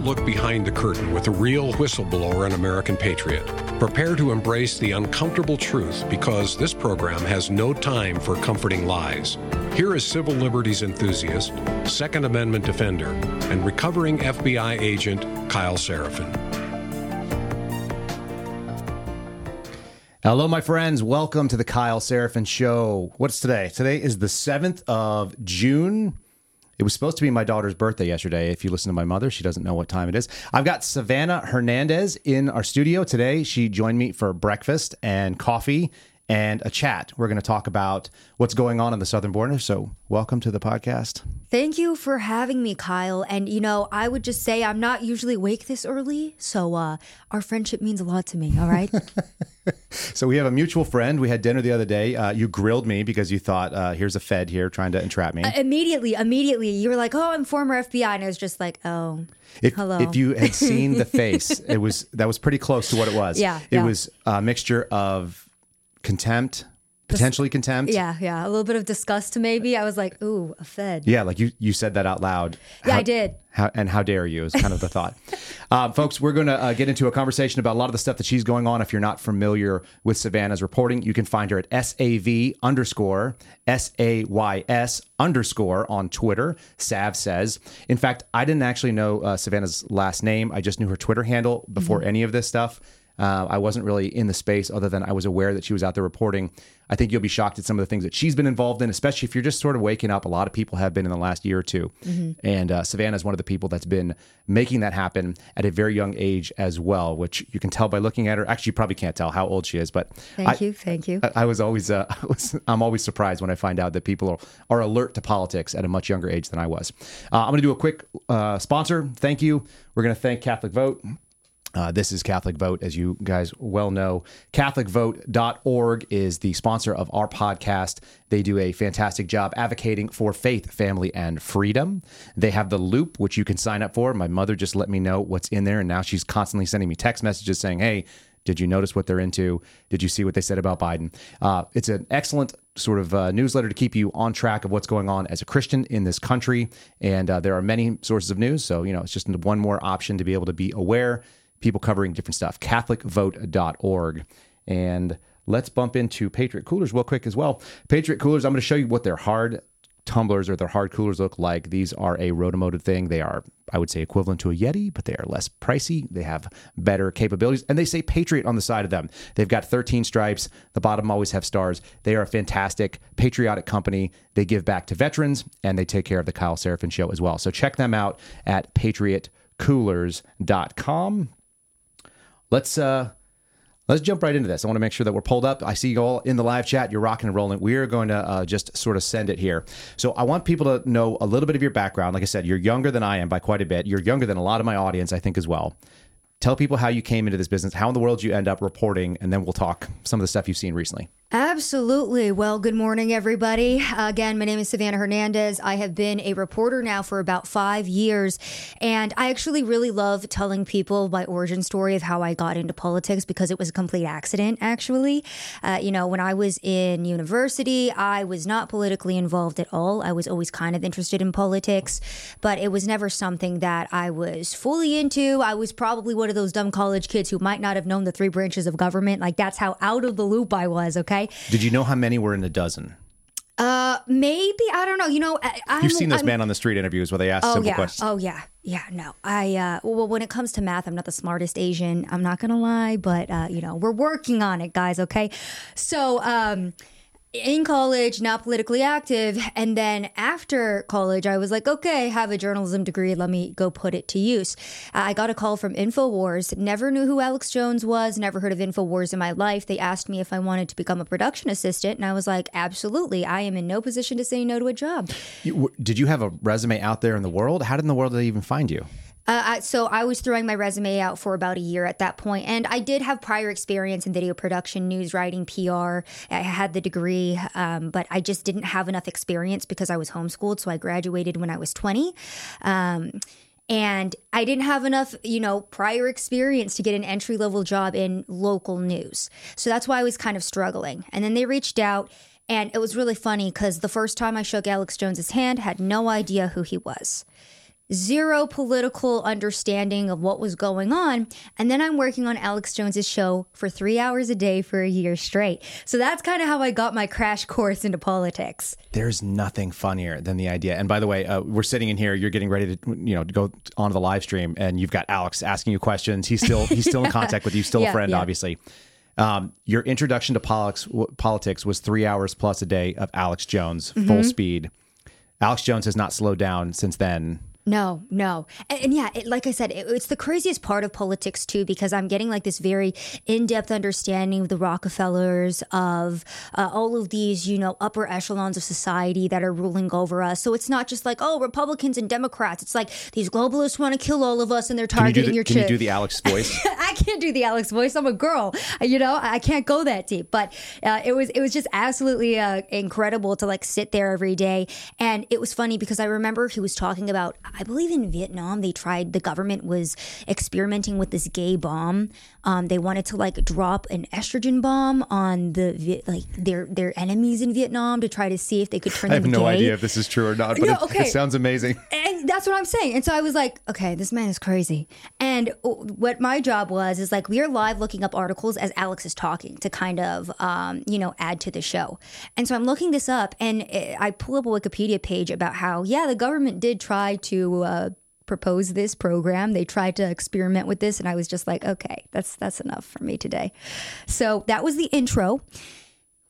a look behind the curtain with a real whistleblower and American patriot. Prepare to embrace the uncomfortable truth because this program has no time for comforting lies. Here is civil liberties enthusiast, Second Amendment defender, and recovering FBI agent Kyle Seraphin. Hello, my friends. Welcome to the Kyle Seraphin Show. What's today? Today is the 7th of June. It was supposed to be my daughter's birthday yesterday. If you listen to my mother, she doesn't know what time it is. I've got Savanah Hernandez in our studio today. She joined me for breakfast and coffee and a chat. We're going to talk about what's going on in the southern border. So, welcome to the podcast. Thank you for having me, Kyle. And you know, I would just say I'm not usually awake this early, so uh, our friendship means a lot to me. All right. so we have a mutual friend. We had dinner the other day. Uh, you grilled me because you thought, uh, "Here's a Fed here trying to entrap me." Uh, immediately, immediately, you were like, "Oh, I'm former FBI," and I was just like, "Oh." If, Hello. if you had seen the face, it was that was pretty close to what it was. Yeah, it yeah. was a mixture of contempt, potentially contempt. Yeah, yeah, a little bit of disgust maybe. I was like, "Ooh, a Fed." Yeah, like you, you said that out loud. Yeah, How- I did. How, and how dare you is kind of the thought. uh, folks, we're going to uh, get into a conversation about a lot of the stuff that she's going on. If you're not familiar with Savanah's reporting, you can find her at SAV underscore S A Y S underscore on Twitter. Sav says. In fact, I didn't actually know uh, Savanah's last name. I just knew her Twitter handle before any of this stuff. Uh, I wasn't really in the space other than I was aware that she was out there reporting. I think you'll be shocked at some of the things that she's been involved in, especially if you're just sort of waking up. A lot of people have been in the last year or 2 And uh, Savanah is one of the people that's been making that happen at a very young age as well, which you can tell by looking at her. Actually, you probably can't tell how old she is, but Thank I, you, thank you. I- I was always, uh, I was, I'm always surprised when I find out that people are, are alert to politics at a much younger age than I was. Uh, I'm going to do a quick uh, sponsor. Thank you. We're going to thank Catholic Vote. Uh, this is Catholic Vote, as you guys well know. CatholicVote.org is the sponsor of our podcast. They do a fantastic job advocating for faith, family, and freedom. They have the loop, which you can sign up for. My mother just let me know what's in there, and now she's constantly sending me text messages saying, hey, did you notice what they're into? Did you see what they said about Biden? Uh, it's an excellent sort of uh, newsletter to keep you on track of what's going on as a Christian in this country. And uh, there are many sources of news. So, you know, it's just one more option to be able to be aware, people covering different stuff. CatholicVote.org. And let's bump into Patriot Coolers real quick as well. Patriot Coolers, I'm going to show you what their hard tumblers or their hard coolers look like. These are a rotomolded thing. They are, I would say, equivalent to a Yeti, but they are less pricey. They have better capabilities, and they say Patriot on the side of them. They've got 13 stripes. The bottom always have stars. They are a fantastic, patriotic company. They give back to veterans, and they take care of the Kyle Seraphin Show as well. So check them out at patriotcoolers.com. Let's uh Let's jump right into this. I want to make sure that we're pulled up. I see you all in the live chat. You're rocking and rolling. We are going to uh, just sort of send it here. So I want people to know a little bit of your background. Like I said, you're younger than I am by quite a bit. You're younger than a lot of my audience, I think, as well. Tell people how you came into this business, how in the world you end up reporting, and then we'll talk some of the stuff you've seen recently. Absolutely. Well, good morning, everybody. Again, my name is Savanah Hernandez. I have been a reporter now for about five years, and I actually really love telling people my origin story of how I got into politics because it was a complete accident, actually. Uh, you know, when I was in university, I was not politically involved at all. I was always kind of interested in politics, but it was never something that I was fully into. I was probably one of those dumb college kids who might not have known the three branches of government. Like, that's how out of the loop I was, okay? Did you know how many were in a dozen? Uh, maybe I don't know. You know, I, I'm, You've seen those I'm- man on the street interviews where they ask Oh simple yeah. questions. Oh yeah. Yeah. No. I uh. Well, when it comes to math, I'm not the smartest Asian. I'm not gonna lie, but uh, you know, we're working on it, guys. Okay. So um. In college, not politically active. And then after college, I was like, okay, have a journalism degree. Let me go put it to use. Uh, I got a call from InfoWars. Never knew who Alex Jones was, never heard of InfoWars in my life. They asked me if I wanted to become a production assistant. And I was like, absolutely. I am in no position to say no to a job. You- did you have a resume out there in the world? How did in the world did they even find you? Uh, so I was throwing my resume out for about a year at that point, and I did have prior experience in video production, news writing, PR. I had the degree, um, but I just didn't have enough experience because I was homeschooled. So I graduated when I was twenty. Um, and I didn't have enough, you know, prior experience to get an entry level job in local news. So that's why I was kind of struggling. And then they reached out, and it was really funny because the first time I shook Alex Jones's hand, had no idea who he was. Zero political understanding of what was going on. And then I'm working on Alex Jones's show for three hours a day for a year straight. So that's kind of how I got my crash course into politics. There's nothing funnier than the idea. And by the way, uh, we're sitting in here. You're getting ready to, you know, go onto the live stream, and you've got Alex asking you questions. He's still he's still in contact with you, still Yeah, a friend, yeah. obviously. Um, your introduction to politics, politics was three hours plus a day of Alex Jones, Mm-hmm. full speed. Alex Jones has not slowed down since then. No, no. And, and yeah, it, like I said, it, it's the craziest part of politics too, because I'm getting like this very in depth understanding of the Rockefellers, of uh, all of these, you know, upper echelons of society that are ruling over us. So it's not just like, oh, Republicans and Democrats. It's like these globalists want to kill all of us and they're Can you do targeting the, your can you do the Alex voice? I can't do the Alex voice. I'm a girl. You know, I can't go that deep. But uh, it was it was just absolutely uh, incredible to like sit there every day. And it was funny because I remember he was talking about. I believe in Vietnam they tried. The government was experimenting with this gay bomb. Um, they wanted to like drop an estrogen bomb on the like their their enemies in Vietnam to try to see if they could turn I have no gay. idea if this is true or not, but No, it, okay. it sounds amazing. And that's what I'm saying. And so I was like, okay, this man is crazy. And what my job was is like, we are live looking up articles as Alex is talking to kind of, um, you know, add to the show. And so I'm looking this up and eh, I pull up a Wikipedia page about how, yeah, the government did try to, uh, propose this program. They tried to experiment with this and i was just like okay that's that's enough for me today. So that was the intro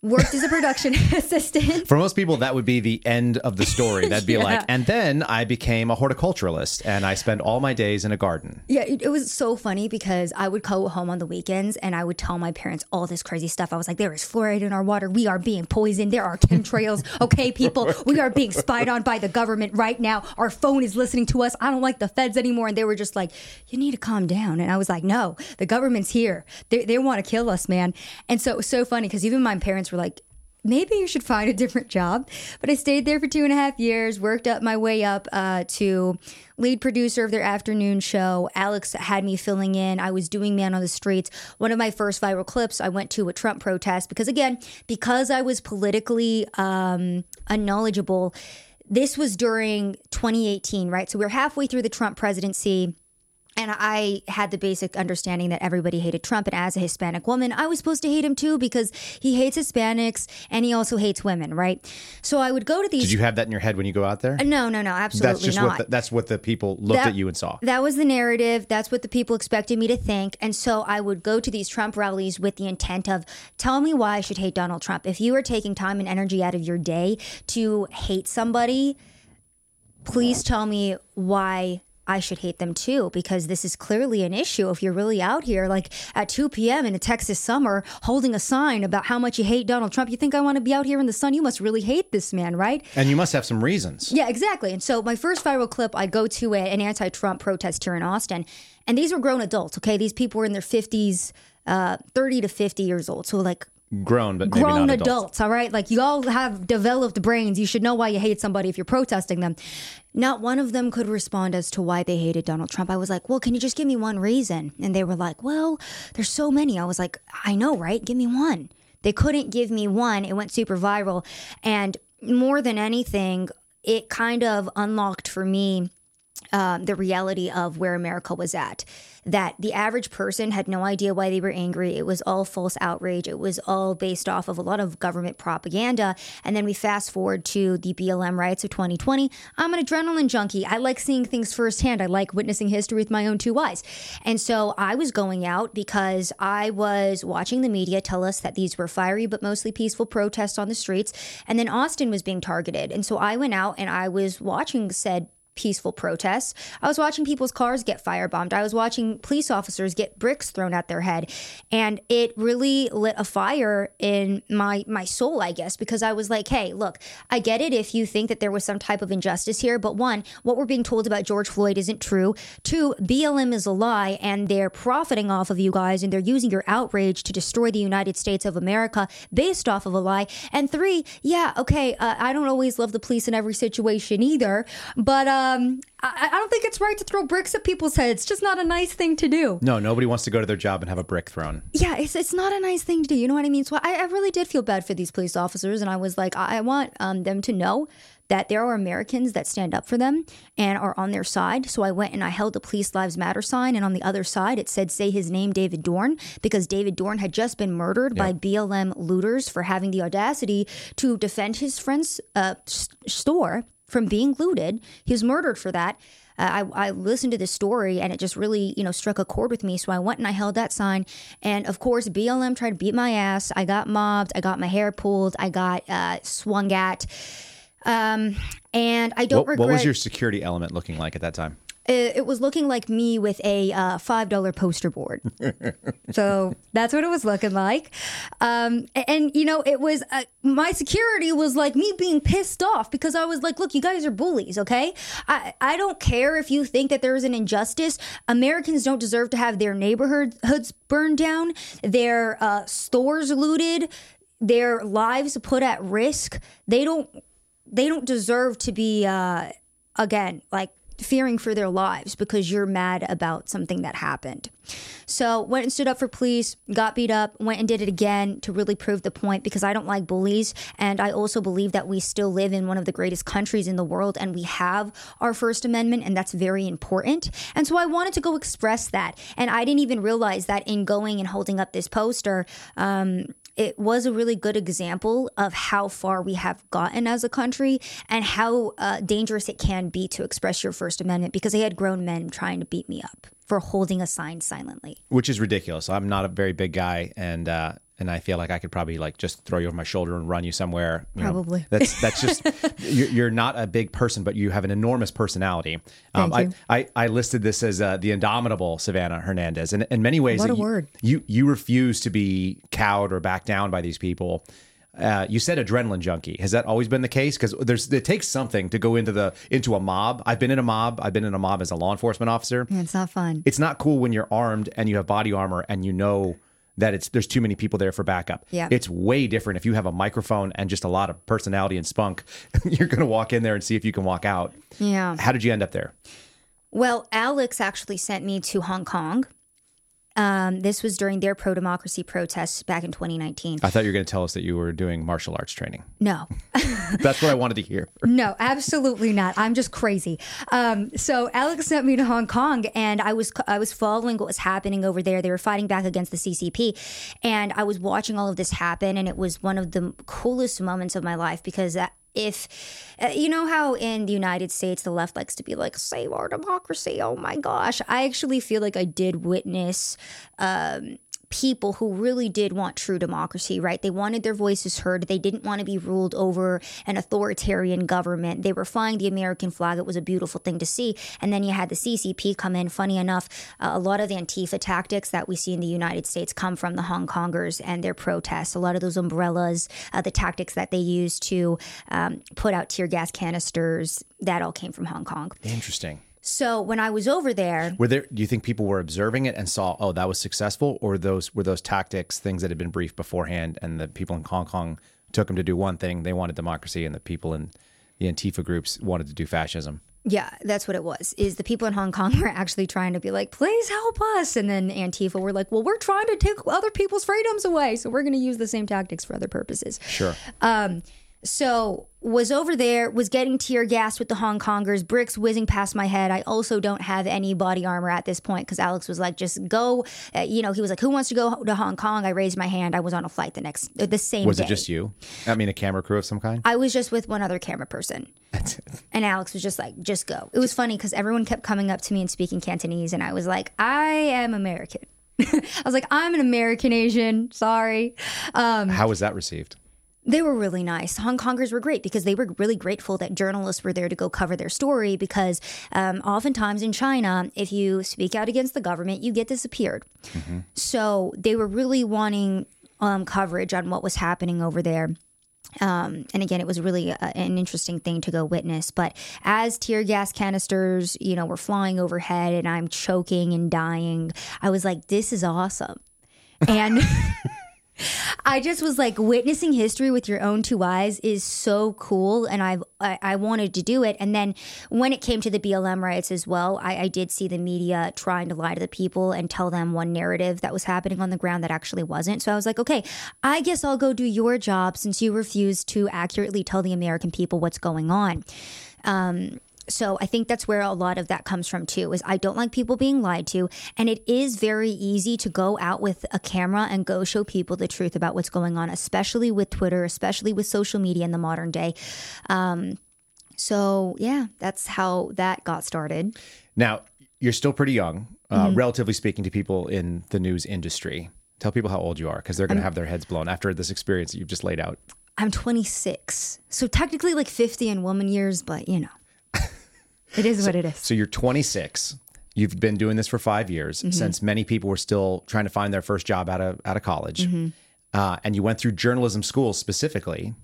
worked as a production assistant For most people, that would be the end of the story. That'd be Yeah. like, and then I became a horticulturalist and I spend all my days in a garden. Yeah, it, it was so funny because I would go home on the weekends and I would tell my parents all this crazy stuff. I was like, there is fluoride in our water. We are being poisoned. There are chemtrails. Okay, people, we are being spied on by the government right now. Our phone is listening to us. I don't like the feds anymore. And they were just like, you need to calm down. And I was like, no, the government's here. They, they want to kill us, man. And so it was so funny because even my parents were like, maybe you should find a different job. But I stayed there for two and a half years, worked up my way up uh, to lead producer of their afternoon show. Alex had me filling in. I was doing Man on the Streets. One of my first viral clips, I went to a Trump protest because, again, because I was politically um, unknowledgeable. This was during 2018, right? So we're halfway through the Trump presidency. And I had the basic understanding that everybody hated Trump. And as a Hispanic woman, I was supposed to hate him too because he hates Hispanics and he also hates women, right? So I would go to these. Did you have that in your head when you go out there? no, no, no, absolutely That's just not. what the, that's what the people looked That- at you and saw. That was the narrative. That's what the people expected me to think. And so I would go to these Trump rallies with the intent of tell me why I should hate Donald Trump. If you are taking time and energy out of your day to hate somebody, please tell me why I should hate them too, because this is clearly an issue. If you're really out here, like at 2 p.m. in a Texas summer, holding a sign about how much you hate Donald Trump, you think I want to be out here in the sun? You must really hate this man, right? And you must have some reasons. Yeah, exactly. And so my first viral clip, I go to a, an anti-Trump protest here in Austin, and these were grown adults. Okay, these people were in their fifties, uh, thirty to fifty years old. So like Grown, but maybe grown not adults. adults. All right, like you all have developed brains. You should know why you hate somebody if you're protesting them. Not one of them could respond as to why they hated Donald Trump. I was like, well, can you just give me one reason? And they were like, well, there's so many. I was like, I know, right? Give me one. They couldn't give me one. It went super viral. And more than anything, it kind of unlocked for me um, the reality of where America was at. That the average person had no idea why they were angry. It was all false outrage. It was all based off of a lot of government propaganda. And then we fast forward to the BLM riots of 2020. I'm an adrenaline junkie. I like seeing things firsthand. I like witnessing history with my own two eyes. And so I was going out because I was watching the media tell us that these were fiery but mostly peaceful protests on the streets. And then Austin was being targeted. And so I went out and I was watching said peaceful protests. I was watching people's cars get firebombed. I was watching police officers get bricks thrown at their head. And it really lit a fire in my my soul, I guess, because I was like, "Hey, look, I get it if you think that there was some type of injustice here, but one, what we're being told about George Floyd isn't true. Two, BLM is a lie and they're profiting off of you guys and they're using your outrage to destroy the United States of America based off of a lie. And three, yeah, okay, uh, I don't always love the police in every situation either, but um I, I don't think it's right to throw bricks at people's heads. It's just not a nice thing to do. No, nobody wants to go to their job and have a brick thrown. Yeah, it's it's not a nice thing to do. You know what I mean? So I, I really did feel bad for these police officers, and I was like, I, I want um, them to know that there are Americans that stand up for them and are on their side. So I went and I held a Police Lives Matter sign, and on the other side it said, "Say his name, David Dorn," because David Dorn had just been murdered by BLM looters for having the audacity to defend his friend's uh, store from being looted. He was murdered for that. Uh, I, I listened to this story and it just really, you know, struck a chord with me. So I went and I held that sign. And of course, BLM tried to beat my ass. I got mobbed. I got my hair pulled. I got uh, swung at. Um, and I don't What, regret. what was your security element looking like at that time? It, it was looking like me with a uh, five dollar poster board. so that's what it was looking like. Um, and, and, you know, it was uh, my security was like me being pissed off because I was like, look, you guys are bullies, okay? I I don't care if you think that there is an injustice. Americans don't deserve to have their neighborhoods burned down, their uh, stores looted, their lives put at risk. They don't they don't deserve to be uh again like fearing for their lives because you're mad about something that happened. So went and stood up for police, got beat up, went and did it again to really prove the point because I don't like bullies. And I also believe that we still live in one of the greatest countries in the world and we have our First Amendment and that's very important. And so I wanted to go express that. And I didn't even realize that in going and holding up this poster, um, it was a really good example of how far we have gotten as a country and how uh, dangerous it can be to express your First Amendment because they had grown men trying to beat me up for holding a sign silently. Which is ridiculous. I'm not a very big guy, and uh, and I feel like I could probably like just throw you over my shoulder and run you somewhere. you know. Probably. that's that's just you're, you're not a big person, but you have an enormous personality. Um, Thank you. I, I I listed this as uh, the indomitable Savanah Hernandez, and in many ways, What a you, word. You you refuse to be cowed or backed down by these people. Uh, you said adrenaline junkie. Has that always been the case? Because there's it takes something to go into the into a mob. I've been in a mob. I've been in a mob as a law enforcement officer It's not fun. it's not cool when you're armed and you have body armor and you know that it's there's too many people there for backup. Yeah. It's way different if you have a microphone and just a lot of personality and spunk. you're going to walk in there and see if you can walk out. Yeah. How did you end up there? Well, Alex actually sent me to Hong Kong. Um, this was during their pro democracy protests back in 2019. I thought you were going to tell us that you were doing martial arts training. No, That's what I wanted to hear. No, absolutely not. I'm just crazy. Um, so Alex sent me to Hong Kong, and I was I was following what was happening over there. They were fighting back against the CCP, and I was watching all of this happen, and it was one of the coolest moments of my life because. If uh, you know how in the United States the left likes to be like save our democracy, oh my gosh, I actually feel like I did witness um, people who really did want true democracy, right? They wanted their voices heard. They didn't want to be ruled over an authoritarian government. They were flying the American flag. It was a beautiful thing to see. And then you had the CCP come in. Funny enough, uh, a lot of the Antifa tactics that we see in the United States come from the Hong Kongers and their protests. A lot of those umbrellas, uh, the tactics that they use to um, put out tear gas canisters, that all came from Hong Kong. Interesting. So when I was over there, Were there? Do you think people were observing it and saw, oh, that was successful, or those were those tactics things that had been briefed beforehand, and the people in Hong Kong took them to do one thing, they wanted democracy, and the people in the Antifa groups wanted to do fascism. Yeah, that's what it was. Is the people in Hong Kong were actually trying to be like, please help us. And then Antifa were like, well, we're trying to take other people's freedoms away. So we're going to use the same tactics for other purposes. Sure. Um, so was over there, was getting tear gassed with the Hong Kongers, bricks whizzing past my head. I also don't have any body armor at this point because Alex was like, just go. Uh, you know, he was like, who wants to go to Hong Kong? I raised my hand. I was on a flight the next, uh, the same Was day. it just you? I mean, a camera crew of some kind. I was just with one other camera person. And Alex was just like, just go. It was funny because everyone kept coming up to me and speaking Cantonese. And I was like, I am American. I was like, I'm an American Asian. Sorry. Um, How was that received? They were really nice. Hong Kongers were great because they were really grateful that journalists were there to go cover their story. Because um, oftentimes in China, if you speak out against the government, you get disappeared. So they were really wanting um, coverage on what was happening over there. Um, and again, it was really a, an interesting thing to go witness. But as tear gas canisters, you know, were flying overhead and I'm choking and dying, I was like, this is awesome. And I just was like witnessing history with your own two eyes is so cool, and I've I, I wanted to do it. And then when it came to the BLM riots as well, I, I did see the media trying to lie to the people and tell them one narrative that was happening on the ground that actually wasn't. So I was like, okay, I guess I'll go do your job since you refuse to accurately tell the American people what's going on. Um, so I think that's where a lot of that comes from too is I don't like people being lied to and it is very easy to go out with a camera and go show people the truth about what's going on especially with Twitter especially with social media in the modern day. Um, so yeah that's how that got started. Now you're still pretty young uh, mm-hmm. relatively speaking to people in the news industry. Tell people how old you are because they're going to have their heads blown after this experience that you've just laid out. I'm 26 so technically like 50 in woman years but you know it is so, what it is. So you're 26. You've been doing this for five years mm-hmm. since many people were still trying to find their first job out of out of college, mm-hmm. uh, and you went through journalism school specifically.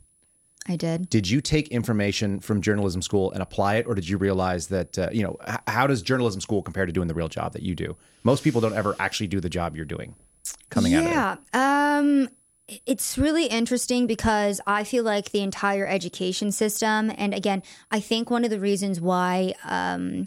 I did. Did you take information from journalism school and apply it, or did you realize that uh, you know h- how does journalism school compare to doing the real job that you do? Most people don't ever actually do the job you're doing. Coming yeah, out of it. Yeah. Um, it's really interesting because I feel like the entire education system, and again, I think one of the reasons why um,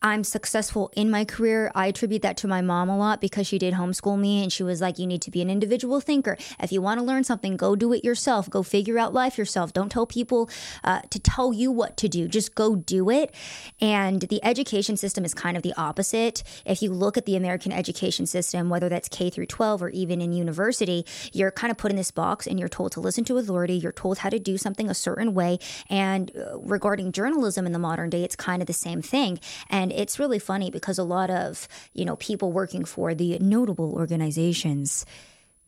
I'm successful in my career, I attribute that to my mom a lot because she did homeschool me and she was like, you need to be an individual thinker. If you want to learn something, go do it yourself. Go figure out life yourself. Don't tell people uh, to tell you what to do. Just go do it. And the education system is kind of the opposite. If you look at the American education system, whether that's K through 12 or even in university, you're kind of put in this box and you're told to listen to authority. You're told how to do something a certain way. And uh, regarding journalism in the modern day, it's kind of the same thing. And and it's really funny because a lot of, you know, people working for the notable organizations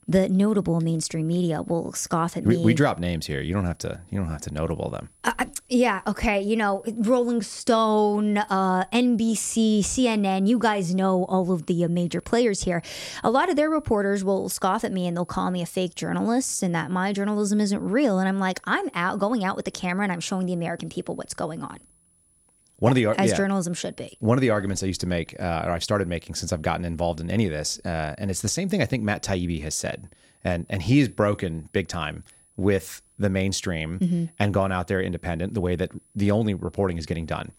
the notable mainstream media will scoff at we, me. We drop names here. You don't have to. You don't have to notable them. Uh, uh yeah. Okay. You know, Rolling Stone, uh, NBC, CNN. You guys know all of the uh, major players here. A lot of their reporters will scoff at me and they'll call me a fake journalist and that my journalism isn't real. And I'm like, I'm out going out with the camera and I'm showing the American people what's going on. One of the as yeah, journalism should be. One of the arguments I used to make, uh, or I've started making since I've gotten involved in any of this, uh, and it's the same thing I think Matt Taibbi has said, and and he is broken big time with the mainstream mm-hmm. and gone out there independent the way that the only reporting is getting done.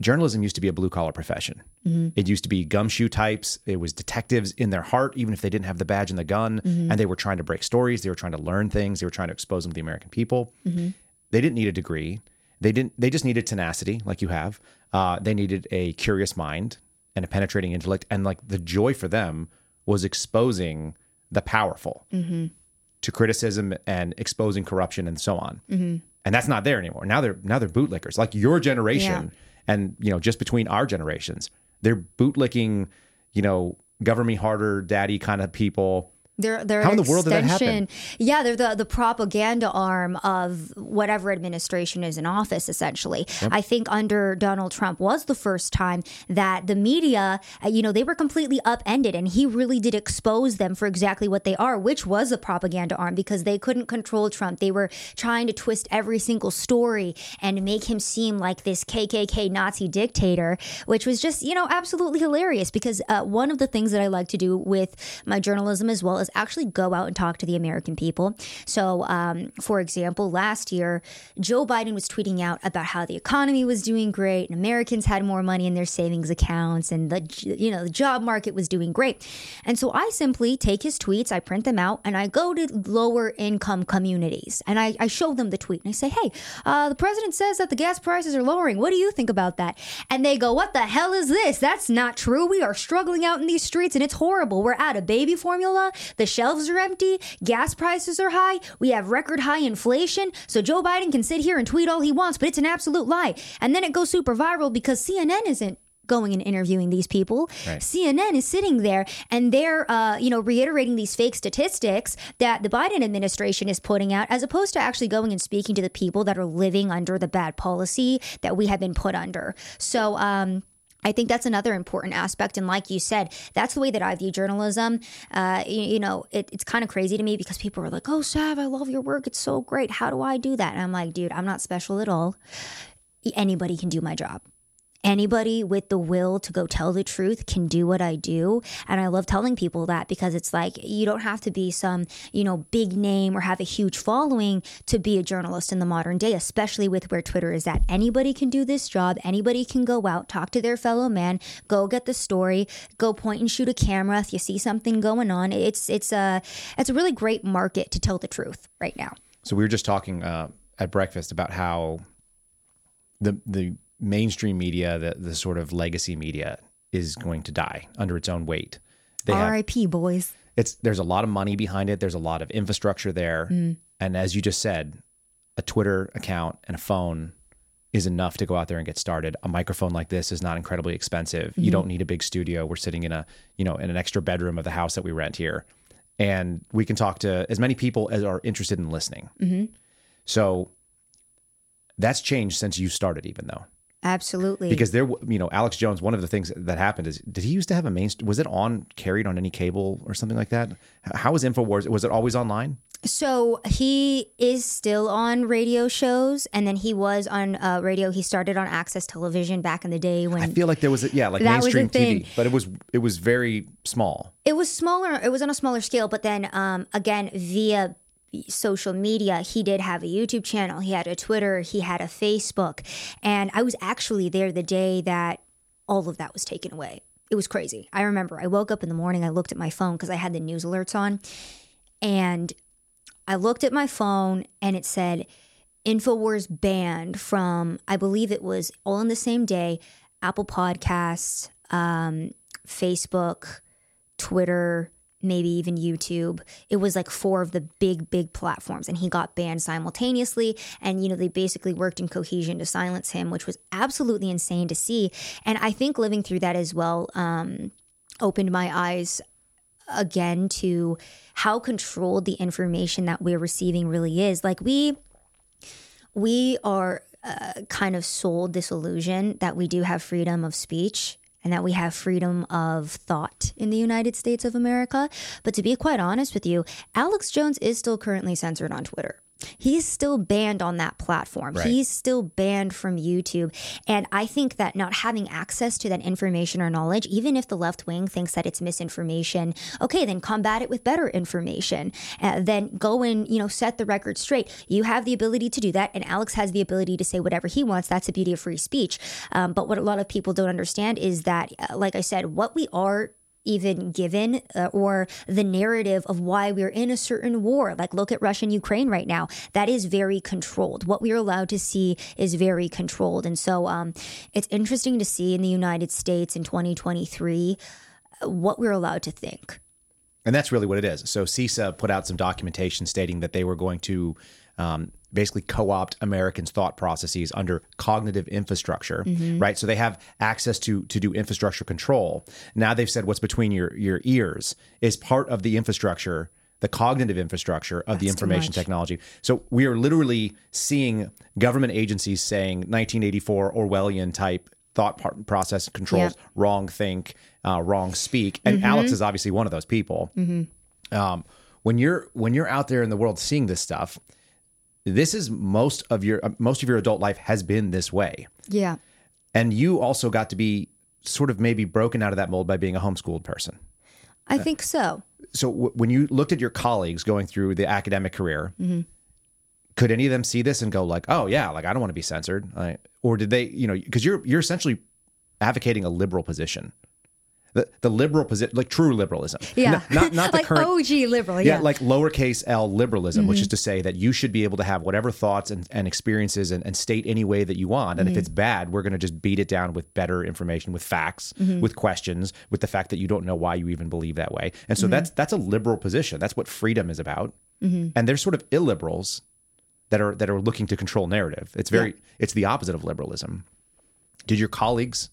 Journalism used to be a blue collar profession. Mm-hmm. It used to be gumshoe types. It was detectives in their heart, even if they didn't have the badge and the gun, mm-hmm. and they were trying to break stories. They were trying to learn things. They were trying to expose them to the American people. Mm-hmm. They didn't need a degree they didn't. They just needed tenacity, like you have. Uh, they needed a curious mind and a penetrating intellect, and like the joy for them was exposing the powerful mm-hmm. to criticism and exposing corruption and so on. Mm-hmm. And that's not there anymore. Now they're now they're bootlickers, like your generation, yeah. and you know just between our generations, they're bootlicking, you know, govern me harder, daddy kind of people they're, they're How in the world did that happen? Yeah, they're the, the propaganda arm of whatever administration is in office, essentially. Yep. I think under Donald Trump was the first time that the media, uh, you know, they were completely upended and he really did expose them for exactly what they are, which was a propaganda arm because they couldn't control Trump. They were trying to twist every single story and make him seem like this KKK Nazi dictator, which was just, you know, absolutely hilarious because uh, one of the things that I like to do with my journalism as well is actually go out and talk to the American people. So, um, for example, last year, Joe Biden was tweeting out about how the economy was doing great and Americans had more money in their savings accounts and the you know the job market was doing great. And so I simply take his tweets, I print them out, and I go to lower income communities and I, I show them the tweet and I say, hey, uh, the president says that the gas prices are lowering. What do you think about that? And they go, what the hell is this? That's not true. We are struggling out in these streets and it's horrible. We're out of baby formula. The shelves are empty. Gas prices are high. We have record high inflation. So Joe Biden can sit here and tweet all he wants, but it's an absolute lie. And then it goes super viral because CNN isn't going and interviewing these people. Right. CNN is sitting there and they're, uh, you know, reiterating these fake statistics that the Biden administration is putting out, as opposed to actually going and speaking to the people that are living under the bad policy that we have been put under. So, um, I think that's another important aspect. And like you said, that's the way that I view journalism. Uh, you, you, know, it, it's kind of crazy to me because people are like, oh, Sav, I love your work. It's so great. How do I do that? And I'm like, dude, I'm not special at all. Anybody can do my job anybody with the will to go tell the truth can do what I do. And I love telling people that because it's like you don't have to be some, you know, big name or have a huge following to be a journalist in the modern day, especially with where Twitter is at. Anybody can do this job. Anybody can go out, talk to their fellow man, go get the story, go point and shoot a camera if you see something going on. It's it's a it's a really great market to tell the truth right now. So we were just talking uh, at breakfast about how the the mainstream media, the the sort of legacy media, is going to die under its own weight. They have, R.I.P. boys. it's there's a lot of money behind it. There's a lot of infrastructure there, mm. and as you just said, a Twitter account and a phone is enough to go out there and get started. A microphone like this is not incredibly expensive. You mm-hmm. don't need a big studio. We're sitting in a you know in an extra bedroom of the house that we rent here, and we can talk to as many people as are interested in listening. Mm-hmm. So that's changed since you started, even though Absolutely. because there, you know, Alex Jones. One of the things that happened is, did he used to have a main? Was it on carried on any cable or something like that? How was Infowars? Was it always online? So he is still on radio shows, and then he was on uh, radio. He started on Access Television back in the day when I feel like there was, a, yeah, like mainstream. TV, but it was it was very small. it was smaller. It was on a smaller scale, but then um, again via social media. He did have a youtube channel. He had a twitter. He had a facebook. And i was actually there the day that all of that was taken away. It was crazy. I remember i woke up in the morning. I looked at my phone because i had the news alerts on. And I looked at my phone and it said InfoWars banned from, I believe it was all in the same day, Apple Podcasts, um, Facebook, Twitter, maybe even YouTube. It was like four of the big, big platforms, and he got banned simultaneously. And, you know, they basically worked in cohesion to silence him, which was absolutely insane to see. And I think living through that as well um, opened my eyes again to how controlled the information that we're receiving really is. Like we we are uh, kind of sold this illusion that we do have freedom of speech and that we have freedom of thought in the United States of America. But to be quite honest with you, Alex Jones is still currently censored on Twitter. He's still banned on that platform. Right. He's still banned from YouTube. And I think that not having access to that information or knowledge, even if the left wing thinks that it's misinformation, okay, then combat it with better information. Uh, then go and, you know, set the record straight. You have the ability to do that. And Alex has the ability to say whatever he wants. That's the beauty of free speech. Um, but what a lot of people don't understand is that, uh, like I said, what we are even given uh, or the narrative of why we're in a certain war. Like, look at Russia and Ukraine right now. That is very controlled. What we're allowed to see is very controlled. And so um, it's interesting to see in the United States in 2023 uh, what we're allowed to think. And that's really what it is. So CISA put out some documentation stating that they were going to um, basically co-opt Americans' thought processes under cognitive infrastructure, right? So they have access to to do infrastructure control. Now they've said what's between your your ears is part of the infrastructure, the cognitive infrastructure of the That's too information technology. So we are literally seeing government agencies saying 1984 Orwellian type thought process controls, Yeah. wrong think, uh, wrong speak, and Alex is obviously one of those people um, when you're when you're out there in the world seeing this stuff this is most of your uh, most of your adult life has been this way Yeah. and you also got to be sort of maybe broken out of that mold by being a homeschooled person I think so. so w- when you looked at your colleagues going through the academic career could any of them see this and go like oh yeah like i don't want to be censored Like, or did they you know because you're you're essentially advocating a liberal position the, the liberal position like true liberalism Yeah. not, not, not the like current OG liberal. yeah, Yeah. like lowercase l liberalism, which is mm-hmm. to say that you should be able to have whatever thoughts and, and experiences and, and state any way that you want. And if mm-hmm. it's bad, we're going to just beat it down with better information, with facts, mm-hmm. with questions, with the fact that you don't know why you even believe that way. And so that's that's a liberal position. That's what freedom is about. And there's sort of illiberals that are that are looking to control narrative. It's very it's the opposite of liberalism. Did your colleagues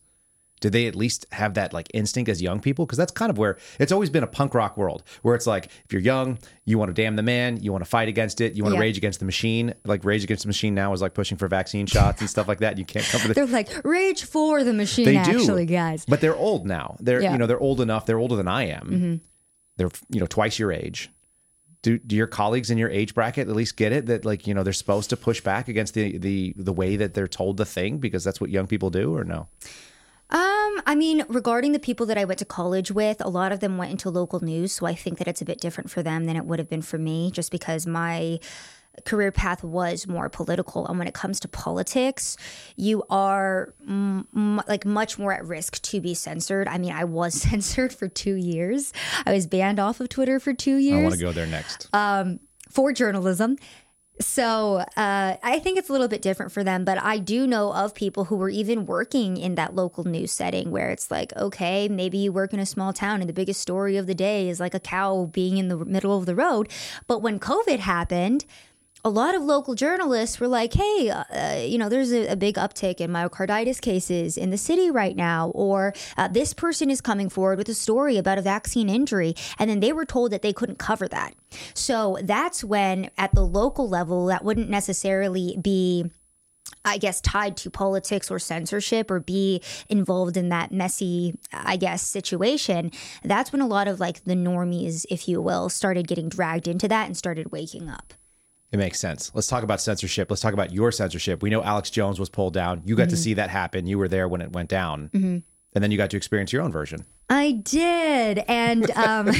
did they at least have that like instinct as young people? Because that's kind of where it's always been a punk rock world where it's like if you're young, you want to damn the man, you want to fight against it, you want to Yeah. rage against the machine. Like rage against the machine now is like pushing for vaccine shots and stuff like that. You can't come to the They're like rage for the machine. they actually, do, guys. But they're old now. They're Yeah. Mm-hmm. you know they're old enough. They're older than I am. They're you know twice your age. do, do your colleagues in your age bracket at least get it that like you know they're supposed to push back against the the the way that they're told the thing because that's what young people do or no Um, I mean, regarding the people that I went to college with, a lot of them went into local news, so I think that it's a bit different for them than it would have been for me, just because my career path was more political. And when it comes to politics, you are m- m- like much more at risk to be censored. I mean, I was censored for two years. I was banned off of Twitter for two years I want to go there next. for journalism. So uh, I think it's a little bit different for them, but I do know of people who were even working in that local news setting where it's like, okay, maybe you work in a small town and the biggest story of the day is like a cow being in the middle of the road. But when COVID happened, a lot of local journalists were like, hey, uh, you know, there's a, a, big uptick in myocarditis cases in the city right now, or uh, this person is coming forward with a story about a vaccine injury. And then they were told that they couldn't cover that. So that's when, at the local level, that wouldn't necessarily be. I guess tied to politics or censorship or be involved in that messy, I guess, situation. That's when a lot of like the normies, if you will, started getting dragged into that and started waking up. It makes sense. Let's talk about censorship. Let's talk about your censorship. We know Alex Jones was pulled down. You got to mm-hmm. see that happen. You were there when it went down. Mm-hmm. And then you got to experience your own version. I did. And, um,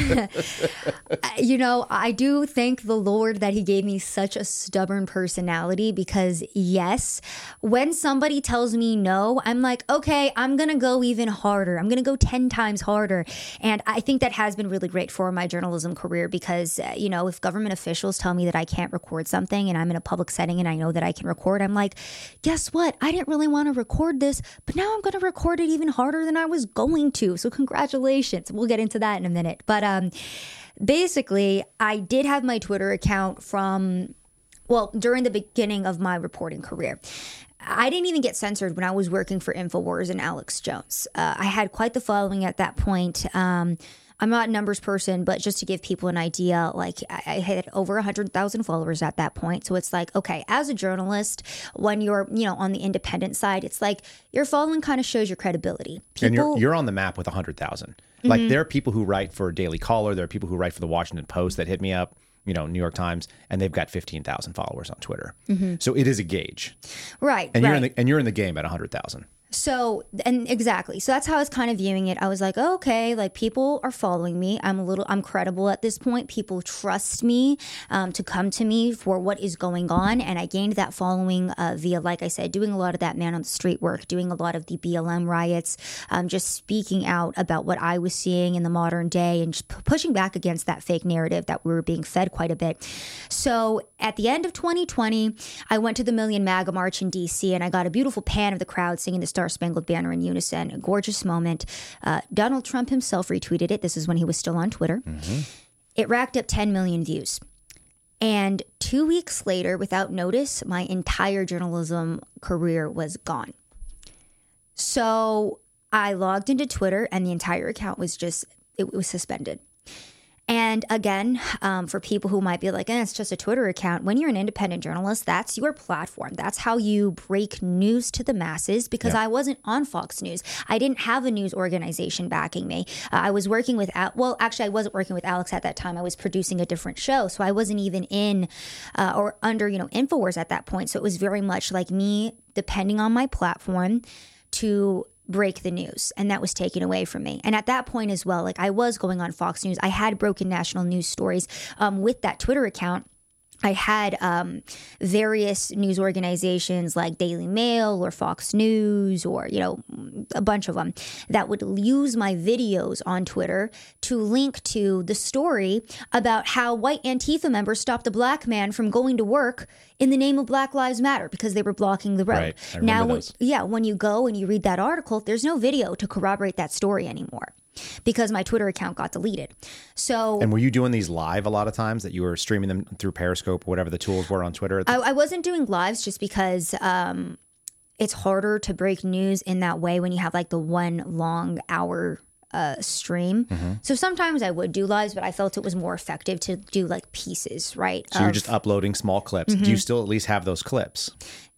you know, I do thank the Lord that He gave me such a stubborn personality because, yes, when somebody tells me no, I'm like, okay, I'm going to go even harder. I'm going to go 10 times harder. And I think that has been really great for my journalism career because, uh, you know, if government officials tell me that I can't record something and I'm in a public setting and I know that I can record, I'm like, guess what? I didn't really want to record this, but now I'm going to record it even harder than I was going to. So, congratulations. We'll get into that in a minute. But um, basically, I did have my Twitter account from, well, during the beginning of my reporting career. I didn't even get censored when I was working for InfoWars and Alex Jones. Uh, I had quite the following at that point. Um, I'm not a numbers person, but just to give people an idea, like I, I had over 100,000 followers at that point. So it's like, okay, as a journalist, when you're, you know, on the independent side, it's like your following kind of shows your credibility. People, and you're, you're on the map with 100,000. Like mm-hmm. there are people who write for Daily Caller, there are people who write for the Washington Post that hit me up, you know, New York Times, and they've got 15,000 followers on Twitter. Mm-hmm. So it is a gauge. right, And right. you're in the and you're in the game at 100,000. So, and exactly. So that's how I was kind of viewing it. I was like, oh, okay, like people are following me. I'm a little, I'm credible at this point. People trust me um, to come to me for what is going on. And I gained that following uh, via, like I said, doing a lot of that man on the street work, doing a lot of the BLM riots, um, just speaking out about what I was seeing in the modern day and pushing back against that fake narrative that we were being fed quite a bit. So at the end of 2020, I went to the Million MAGA March in DC and I got a beautiful pan of the crowd singing the Star Spangled Banner in unison. A gorgeous moment. Uh, Donald Trump himself retweeted it. This is when he was still on Twitter. It racked up 10 million views. And two weeks later, without notice, my entire journalism career was gone. So I logged into Twitter and the entire account was just, it was suspended. And again, um, for people who might be like, eh, it's just a Twitter account, when you're an independent journalist, that's your platform. That's how you break news to the masses because I wasn't on Fox News. I didn't have a news organization backing me. Uh, I was working with, Al- well, actually, I wasn't working with Alex at that time. I was producing a different show. So I wasn't even in uh, or under, you know, InfoWars at that point. So it was very much like me depending on my platform to break the news and that was taken away from me. And at that point as well like i was going on fox news. I had broken national news stories um, with that twitter account I had um, various news organizations like Daily Mail or Fox News or, you know, a bunch of them that would use my videos on Twitter to link to the story about how white Antifa members stopped a black man from going to work in the name of Black Lives Matter because they were blocking the road. Right. Now, those. yeah, when you go and you read that article, there's no video to corroborate that story anymore because my Twitter account got deleted. So And were you doing these live a lot of times that you were streaming them through Periscope or whatever the tools were on Twitter? I, I wasn't doing lives just because um, it's harder to break news in that way when you have like the one long hour uh, stream. Mm-hmm. So sometimes I would do lives, but I felt it was more effective to do like pieces, right? so you're just uploading small clips. Mm-hmm. Do you still at least have those clips?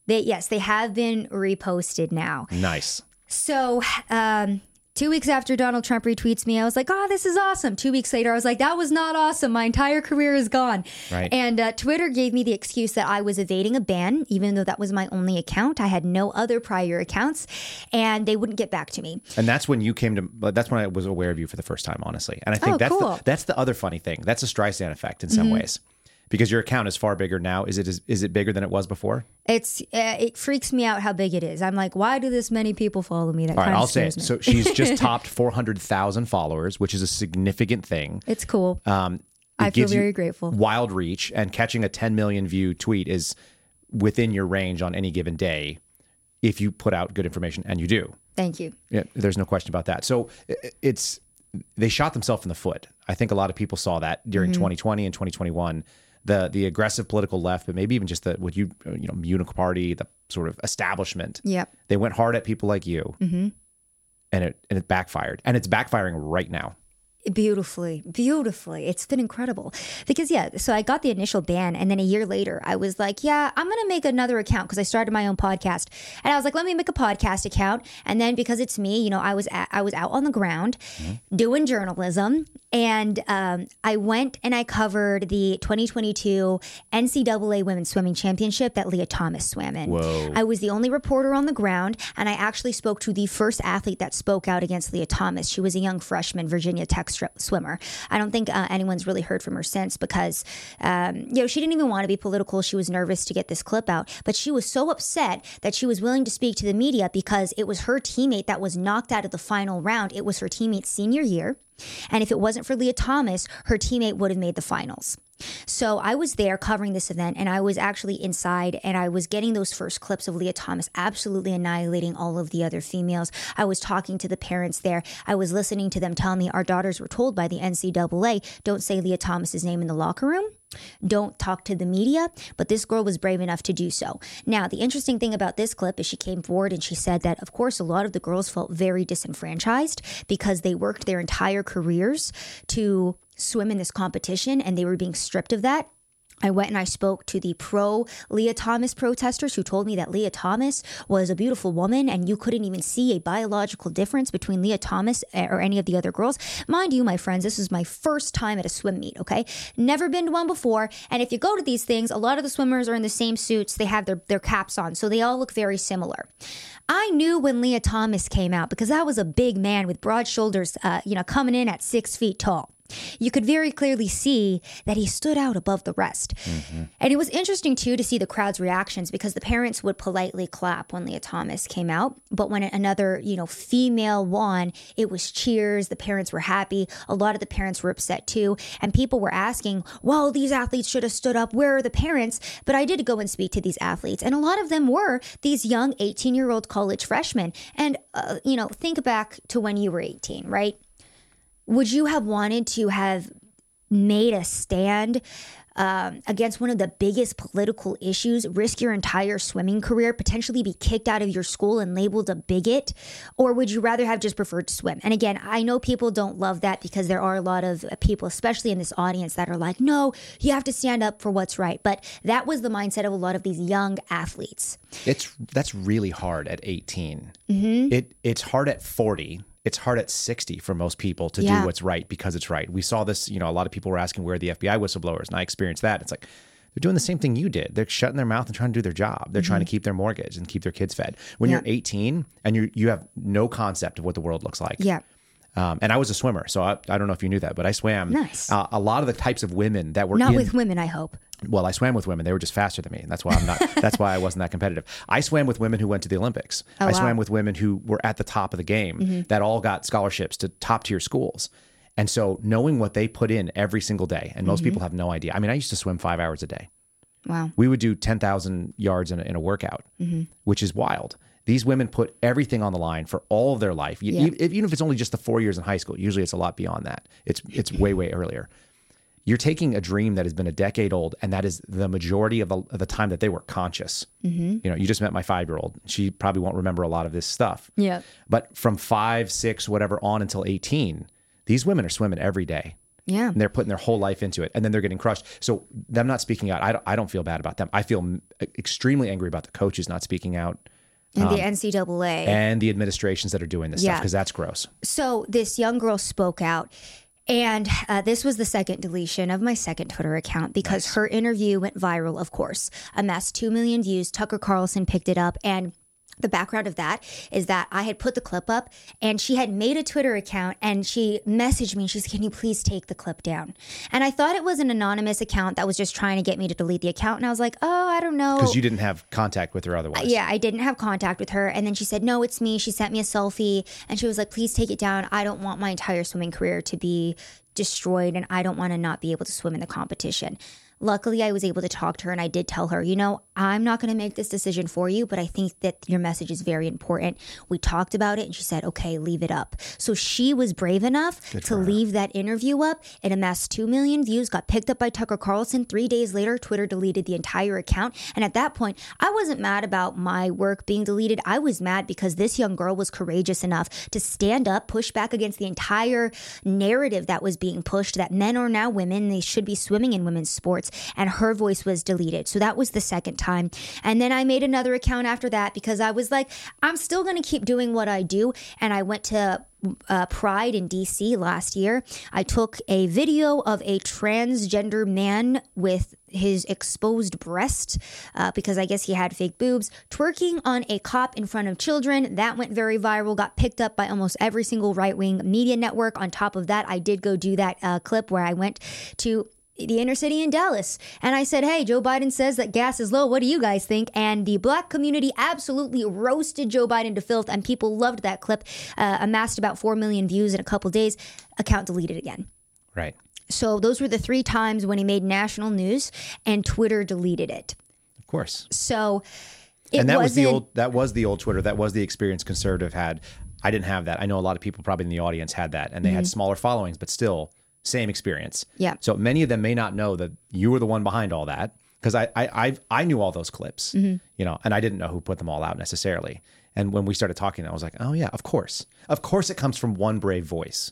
they, yes, they have been reposted now. Nice. So, um, Two weeks after Donald Trump retweets me, I was like, oh, this is awesome. Two weeks later, I was like, that was not awesome. My entire career is gone. Right. And uh, Twitter gave me the excuse that I was evading a ban, even though that was my only account. I had no other prior accounts, and they wouldn't get back to me. And that's when you came to. That's when I was aware of you for the first time, honestly. And I think Oh, that's cool. the, that's the other funny thing. That's a Streisand effect in some ways, because your account is far bigger now. Is it is, is it bigger than it was before? It's uh, it freaks me out how big it is. I'm like, why do this many people follow me? That All right, I'll say it. me. So she's just topped four hundred thousand followers, which is a significant thing. it's cool. Um, it I feel very grateful. Wild reach and catching a 10 million view tweet is within your range on any given day if you put out good information, and you do. Thank you. Yeah, there's no question about that. So it's they shot themselves in the foot. I think a lot of people saw that during Mm-hmm. 2020 and 2021. The the aggressive political left, but maybe even just the what you you know Uniparty, the sort of establishment. Yep. They went hard at people like you, Mm-hmm. and it and it backfired, and it's backfiring right now. Beautifully, beautifully. It's been incredible. Because, yeah, so I got the initial ban. And then a year later, I was like, yeah, I'm going to make another account because I started my own podcast. And I was like, let me make a podcast account. And then because it's me, you know, I was at, I was out on the ground doing journalism. And um, I went and I covered the 2022 NCAA Women's Swimming Championship that Lia Thomas swam in. Whoa. I was the only reporter on the ground, and I actually spoke to the first athlete that spoke out against Lia Thomas. She was a young freshman Virginia Tech swimmer. I don't think uh, anyone's really heard from her since because, um, you know, she didn't even want to be political. She was nervous to get this clip out, but she was so upset that she was willing to speak to the media because it was her teammate that was knocked out of the final round. It was her teammate's senior year. And if it wasn't for Lia Thomas, her teammate would have made the finals. So I was there covering this event and I was actually inside and I was getting those first clips of Lia Thomas absolutely annihilating all of the other females. I was talking to the parents there. I was listening to them tell me our daughters were told by the NCAA, don't say Lia Thomas's name in the locker room. Don't talk to the media, but this girl was brave enough to do so. Now, the interesting thing about this clip is she came forward and she said that, of course, a lot of the girls felt very disenfranchised because they worked their entire careers to swim in this competition and they were being stripped of that. I went and I spoke to the pro Lia Thomas protesters who told me that Lia Thomas was a beautiful woman and you couldn't even see a biological difference between Lia Thomas eh, or any of the other girls. Mind you, my friends, this is my first time at a swim meet, okay? Never been to one before. And if you go to these things, a lot of the swimmers are in the same suits, they have their, their caps on, so they all look very similar. I knew when Lia Thomas came out because that was a big man with broad shoulders, uh, you know, coming in at six feet tall you could very clearly see that he stood out above the rest. And it was interesting too to see the crowd's reactions because the parents would politely clap when Lia Thomas came out, but when another, you know, female won, it was cheers, the parents were happy. A lot of the parents were upset too, and people were asking, "Well, these athletes should have stood up. Where are the parents?" But I did go and speak to these athletes, and a lot of them were these young 18-year-old college freshmen. And uh, you know, think back to when you were 18, right? Would you have wanted to have made a stand um, against one of the biggest political issues, risk your entire swimming career, potentially be kicked out of your school and labeled a bigot? Or would you rather have just preferred to swim? And again, I know people don't love that because there are a lot of people, especially in this audience, that are like, no, you have to stand up for what's right. But that was the mindset of a lot of these young athletes. It's that's really hard at 18. Mm-hmm. It it's hard at 40. It's hard at 60 for most people to Yeah. do what's right because it's right. We saw this, you know, a lot of people were asking where are the FBI whistleblowers, and I experienced that. It's like they're doing the same thing you did. They're shutting their mouth and trying to do their job. They're trying to keep their mortgage and keep their kids fed. When Mm-hmm. Yeah. you're 18 and you you have no concept of what the world looks like. Yeah. Um, and I was a swimmer, so I, I don't know if you knew that, but I swam. Nice. Uh, a lot of the types of women that were Not in, with women, I hope. well, I swam with women. They were just faster than me. And that's why I'm not, that's why I wasn't that competitive. I swam with women who went to the Olympics. I wow. swam with women who were at the top of the game that all got scholarships to top tier schools. And so knowing what they put in every single day, and most people have no idea. I mean, I used to swim five hours a day. Wow. We would do 10,000 yards in a, in a workout, which is wild. These women put everything on the line for all of their life. Yeah. even if it's only just the four years in high school, usually it's a lot beyond that. It's it's way way earlier. You're taking a dream that has been a decade old, and that is the majority of the, of the time that they were conscious. Mm-hmm. You know, you just met my five year old. She probably won't remember a lot of this stuff. Yeah. But from five, six, whatever on until 18, these women are swimming every day Yeah. and they're putting their whole life into it and then they're getting crushed so them not speaking out i don't, I don't feel bad about them i feel extremely angry about the coaches not speaking out And the NCAA. and the administrations that are doing this stuff Yeah. because that's gross. So this young girl spoke out. And uh, this was the second deletion of my second Twitter account because her interview went viral, of course, amassed 2 million views. Tucker Carlson picked it up. And the background of that is that I had put the clip up and she had made a Twitter account and she messaged me and she said, Can you please take the clip down? And I thought it was an anonymous account that was just trying to get me to delete the account. And I was like, Oh, I don't know. Because you didn't have contact with her otherwise. Yeah, I didn't have contact with her. And then she said, No, it's me. She sent me a selfie and she was like, Please take it down. I don't want my entire swimming career to be destroyed and I don't want to not be able to swim in the competition. Luckily, I was able to talk to her and I did tell her, you know, I'm not going to make this decision for you, but I think that your message is very important. We talked about it and she said, okay, leave it up. So she was brave enough to leave that interview up. It amassed 2 million views, got picked up by Tucker Carlson. Three days later, Twitter deleted the entire account. And at that point, I wasn't mad about my work being deleted. I was mad because this young girl was courageous enough to stand up, push back against the entire narrative that was being pushed that men are now women, they should be swimming in women's sports. And her voice was deleted. So that was the second time. And then I made another account after that because I was like, I'm still going to keep doing what I do. And I went to uh, Pride in DC last year. I took a video of a transgender man with his exposed breast uh, because I guess he had fake boobs twerking on a cop in front of children. That went very viral, got picked up by almost every single right wing media network. On top of that, I did go do that uh, clip where I went to the inner city in Dallas. And I said, Hey, Joe Biden says that gas is low. What do you guys think? And the black community absolutely roasted Joe Biden to filth, and people loved that clip. Uh, amassed about 4 million views in a couple days. Account deleted again. Right. So those were the three times when he made national news, and Twitter deleted it. Of course. So it and that was the old that was the old Twitter. That was the experience conservative had. I didn't have that. I know a lot of people probably in the audience had that and they had smaller followings, but still same experience. Yeah. So many of them may not know that you were the one behind all that because I, I I I knew all those clips, Mm-hmm. you know, and I didn't know who put them all out necessarily. And when we started talking, I was like, oh yeah, of course, of course, it comes from one brave voice.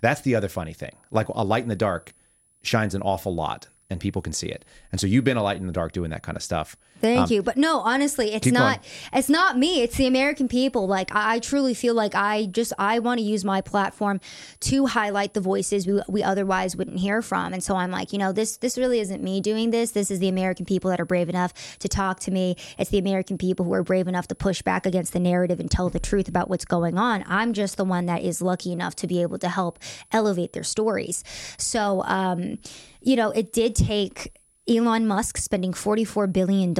That's the other funny thing. Like a light in the dark shines an awful lot, and people can see it. And so you've been a light in the dark doing that kind of stuff. Thank you. But no, honestly, it's not going. it's not me. It's the American people. Like I, I truly feel like I just I want to use my platform to highlight the voices we, we otherwise wouldn't hear from. And so I'm like, you know, this this really isn't me doing this. This is the American people that are brave enough to talk to me. It's the American people who are brave enough to push back against the narrative and tell the truth about what's going on. I'm just the one that is lucky enough to be able to help elevate their stories. So um, you know, it did take Elon Musk spending $44 billion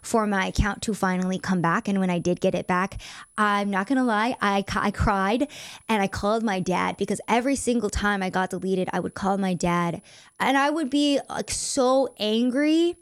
for my account to finally come back. And when I did get it back, I'm not going to lie, I, I cried and I called my dad because every single time I got deleted, I would call my dad and I would be like so angry.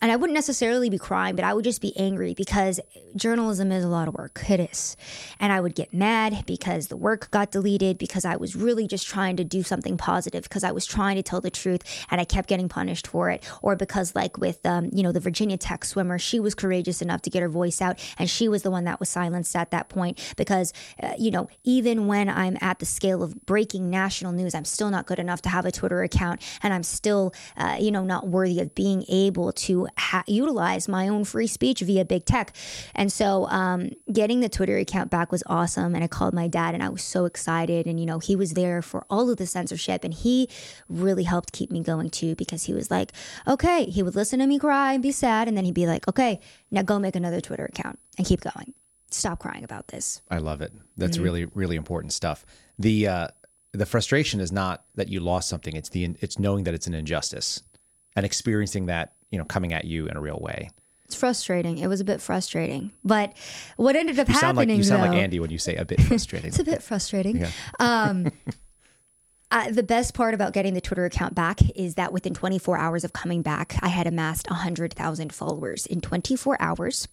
And I wouldn't necessarily be crying, but I would just be angry because journalism is a lot of work. It is. And I would get mad because the work got deleted because I was really just trying to do something positive because I was trying to tell the truth and I kept getting punished for it. Or because, like with, um, you know, the Virginia Tech swimmer, she was courageous enough to get her voice out and she was the one that was silenced at that point because, uh, you know, even when I'm at the scale of breaking national news, I'm still not good enough to have a Twitter account and I'm still, uh, you know, not worthy of being able to ha- utilize my own free speech via big tech. And so um, getting the Twitter account back was awesome. And I called my dad and I was so excited. And, you know, he was there for all of the censorship and he really helped keep me going too because he was like, okay, he would listen to me cry and be sad. And then he'd be like, okay, now go make another Twitter account and keep going. Stop crying about this. I love it. That's Mm-hmm. really really important stuff. The uh, the frustration is not that you lost something. It's the it's knowing that it's an injustice and experiencing that you know coming at you in a real way. It's frustrating. It was a bit frustrating. But what ended up You sound like happening you sound though, like Andy when you say a bit frustrating. It's a bit frustrating. Um, uh, the best part about getting the Twitter account back is that within 24 hours of coming back, I had amassed 100,000 followers in 24 hours,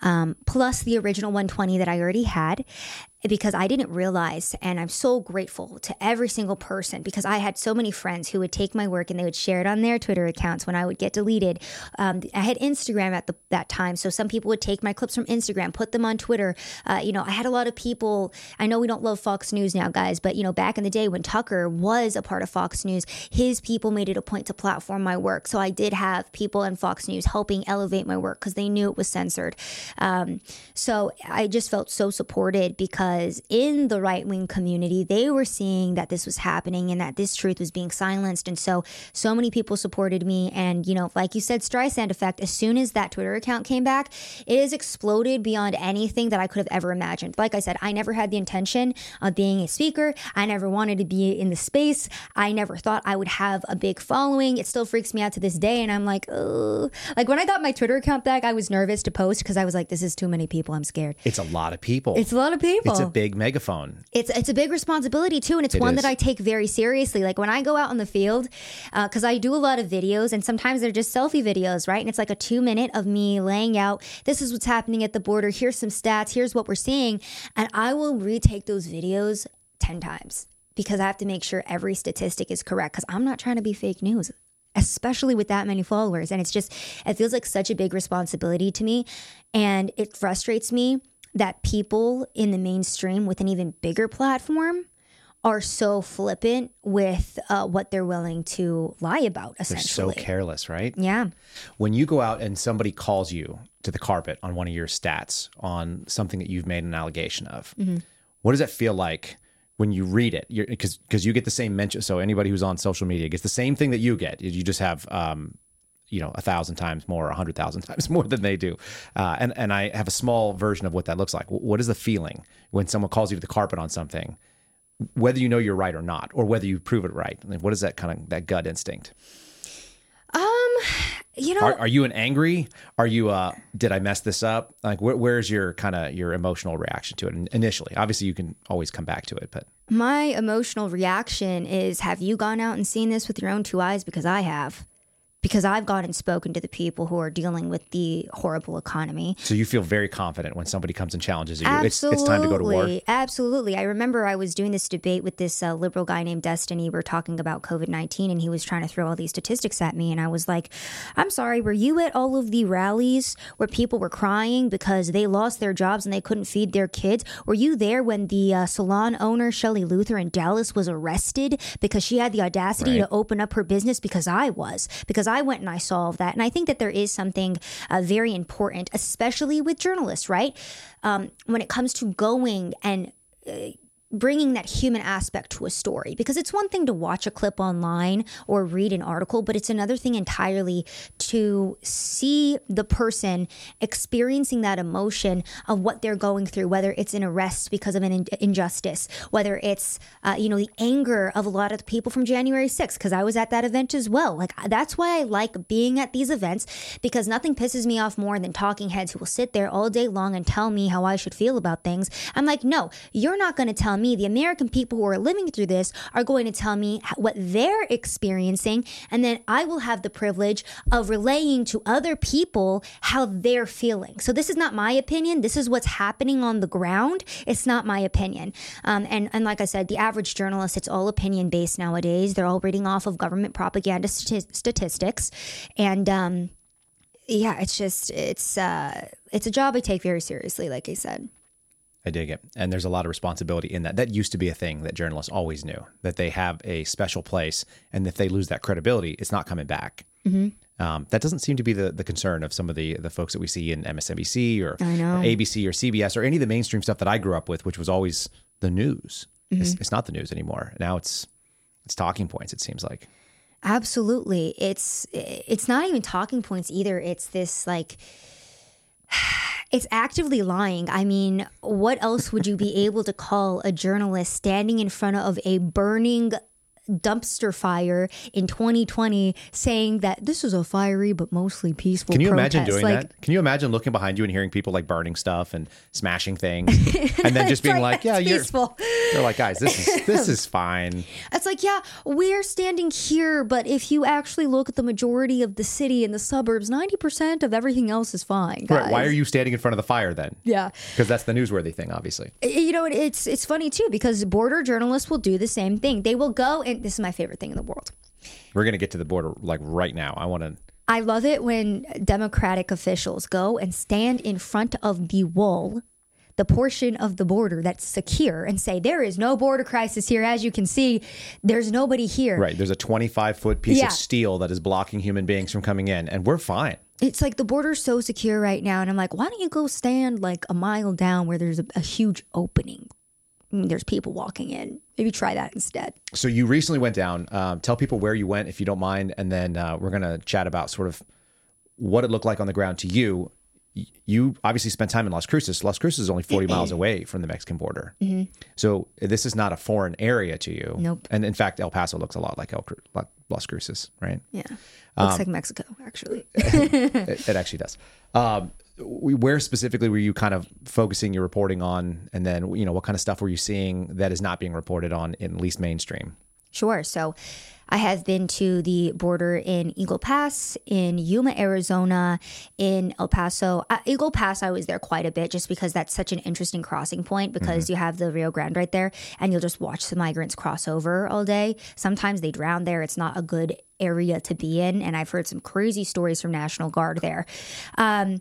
um, plus the original 120 that I already had. Because I didn't realize, and I'm so grateful to every single person because I had so many friends who would take my work and they would share it on their Twitter accounts when I would get deleted. Um, I had Instagram at the, that time, so some people would take my clips from Instagram, put them on Twitter. Uh, you know, I had a lot of people. I know we don't love Fox News now, guys, but you know, back in the day when Tucker was a part of Fox News, his people made it a point to platform my work. So I did have people in Fox News helping elevate my work because they knew it was censored. Um, so I just felt so supported because in the right wing community, they were seeing that this was happening and that this truth was being silenced. And so, so many people supported me. And, you know, like you said, Streisand effect, as soon as that Twitter account came back, it has exploded beyond anything that I could have ever imagined. Like I said, I never had the intention of being a speaker. I never wanted to be in the space. I never thought I would have a big following. It still freaks me out to this day. And I'm like, oh, like when I got my Twitter account back, I was nervous to post because I was like, this is too many people. I'm scared. It's a lot of people. It's a lot of people. It's a big megaphone. It's it's a big responsibility too, and it's It one is. that I take very seriously. Like when I go out in the field, uh, because I do a lot of videos, and sometimes they're just selfie videos, right? And it's like a two minute of me laying out, this is what's happening at the border. Here's some stats. Here's what we're seeing, and I will retake those videos ten times because I have to make sure every statistic is correct. Because I'm not trying to be fake news. Especially with that many followers. And it's just, it feels like such a big responsibility to me. And it frustrates me that people in the mainstream with an even bigger platform are so flippant with uh, what they're willing to lie about, Essentially, They're so careless, right? yeah. When you go out and somebody calls you to the carpet on one of your stats on something that you've made an allegation of, Mm-hmm. what does that feel like when you read it? Because because you get the same mention. So anybody who's on social media gets the same thing that you get. You just have. Um, you know, a thousand times more, a hundred thousand times more than they do, uh, and and I have a small version of what that looks like. What is the feeling when someone calls you to the carpet on something, whether you know you're right or not, or whether you prove it right? Like, what is that kind of that gut instinct? Um, you know, Are, are you an angry? Are you uh did I mess this up? Like where, where's your kind of your emotional reaction to it in- initially? Obviously you can always come back to it, but my emotional reaction is have you gone out and seen this with your own two eyes? Because I have. Because I've gone and spoken to the people who are dealing with the horrible economy. so you feel very confident when somebody comes and challenges you. It's Absolutely. it's time to go to war. Absolutely. I remember I was doing this debate with this uh, liberal guy named Destiny. We are talking about COVID 19, and he was trying to throw all these statistics at me. And I was like, I'm sorry, were you at all of the rallies where people were crying because they lost their jobs and they couldn't feed their kids? Were you there when the uh, salon owner, Shelley Luther in Dallas, was arrested because she had the audacity Right. to open up her business? Because I was. Because I went and I all that. And I think that there is something uh, very important, especially with journalists, right? Um, when it comes to going and uh, bringing that human aspect to a story. Because it's one thing to watch a clip online or read an article but it's another thing entirely to see the person experiencing that emotion of what they're going through whether it's an arrest because of an in- injustice whether it's uh, you know the anger of a lot of the people from january 6th because i was at that event as well. Like that's why i like being at these events because nothing pisses me off more than talking heads who will sit there all day long and tell me how i should feel about things. I'm like no you're not going to tell me the american people who are living through this are going to tell me what they're experiencing. And then i will have the privilege of relaying to other people how they're feeling. So this is not my opinion. This is what's happening on the ground. It's not my opinion. Um, and, and like i said the average journalist it's all opinion based nowadays. They're all reading off of government propaganda stati- statistics. And um, yeah it's just it's uh, it's a job i take very seriously like i said I dig it. And there's a lot of responsibility in that. That used to be a thing that journalists always knew that they have a special place, and if they lose that credibility, it's not coming back. Um, that doesn't seem to be the, the concern of some of the the folks that we see in MSNBC or, I know. or ABC or CBS or any of the mainstream stuff that I grew up with, which was always the news. It's, it's not the news anymore. Now it's it's talking points. It seems like. Absolutely. It's it's not even talking points either. It's this like it's actively lying. I mean, what else would you be able to call a journalist standing in front of a burning dumpster fire in 2020 saying that this is a fiery but mostly peaceful Can you imagine protest. doing like, that? Can you imagine looking behind you and hearing people like burning stuff and smashing things, and then just being like, "Yeah, you're." peaceful. They're like, "Guys, this is this is fine." It's like, yeah, we're standing here, but if you actually look at the majority of the city and the suburbs, 90% of everything else is fine. Guys. Right? Why are you standing in front of the fire then? Yeah. Because that's the newsworthy thing, obviously. You know, it's it's funny too because border journalists will do the same thing. They will go and this is my favorite thing in the world. We're gonna get to the border like right now. I want to. I love it when Democratic officials go and stand in front of the wall, the portion of the border that's secure, and say, There is no border crisis here. As you can see, there's nobody here. Right. There's a 25 foot piece Yeah. of steel that is blocking human beings from coming in, and we're fine. It's like the border's so secure right now. And I'm like, Why don't you go stand like a mile down where there's a, a huge opening? There's people walking in. Maybe try that instead. So you recently went down. Um, tell people where you went, if you don't mind, and then uh, we're gonna chat about sort of what it looked like on the ground to you. You obviously spent time in Las Cruces. Las Cruces is only 40 miles away from the Mexican border. So this is not a foreign area to you. Nope. And in fact, El Paso looks a lot like El Cru- Las Cruces, right? Yeah. Um, Looks like Mexico, actually. it, it actually does. Um, where specifically were you kind of focusing your reporting on, and then you know what kind of stuff were you seeing that is not being reported on in at least mainstream? Sure. So I have been to the border in Eagle Pass, in Yuma, Arizona, in El Paso. Uh, Eagle Pass, I was there quite a bit just because that's such an interesting crossing point because you have the Rio Grande right there and you'll just watch the migrants cross over all day. Sometimes they drown there. It's not a good area to be in. And I've heard some crazy stories from National Guard there. Um,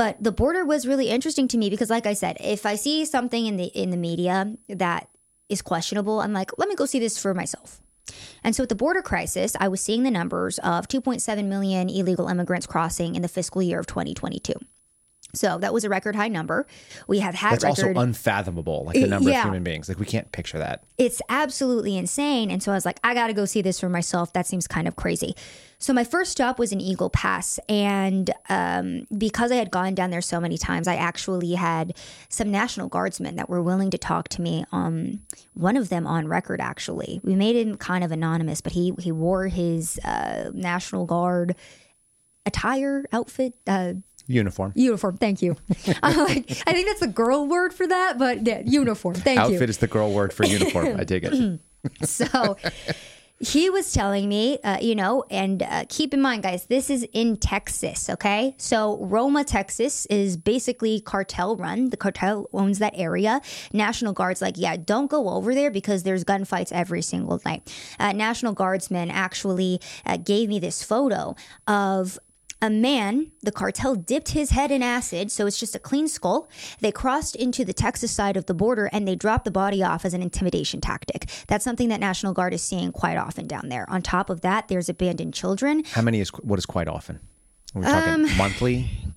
but the border was really interesting to me because like i said if i see something in the in the media that is questionable i'm like let me go see this for myself. And so with the border crisis i was seeing the numbers of 2.7 million illegal immigrants crossing in the fiscal year of 2022 so that was a record high number we have had That's record also unfathomable, like the number yeah. of human beings. Like we can't picture that. it's absolutely insane. And so I was like, I got to go see this for myself. That seems kind of crazy. So my first stop was in Eagle Pass. And um, because I had gone down there so many times, I actually had some National Guardsmen that were willing to talk to me. Um, one of them on record, actually. We made him kind of anonymous, but he, he wore his uh, National Guard attire, outfit, uh, Uniform. uniform. Thank you. Like, I think that's the girl word for that, but yeah, uniform. Thank you. Outfit is the girl word for uniform. I take it. So he was telling me, uh, you know, and uh, keep in mind, guys, this is in Texas, okay? So Roma, Texas is basically cartel run. The cartel owns that area. National Guard's like, yeah, don't go over there because there's gunfights every single night. Uh, National Guardsmen actually uh, gave me this photo of a man, the cartel dipped his head in acid, so it's just a clean skull. They crossed into the Texas side of the border and they dropped the body off as an intimidation tactic. That's something that National Guard is seeing quite often down there. On top of that, there's abandoned children. How many is what is quite often? Are we talking Um, monthly?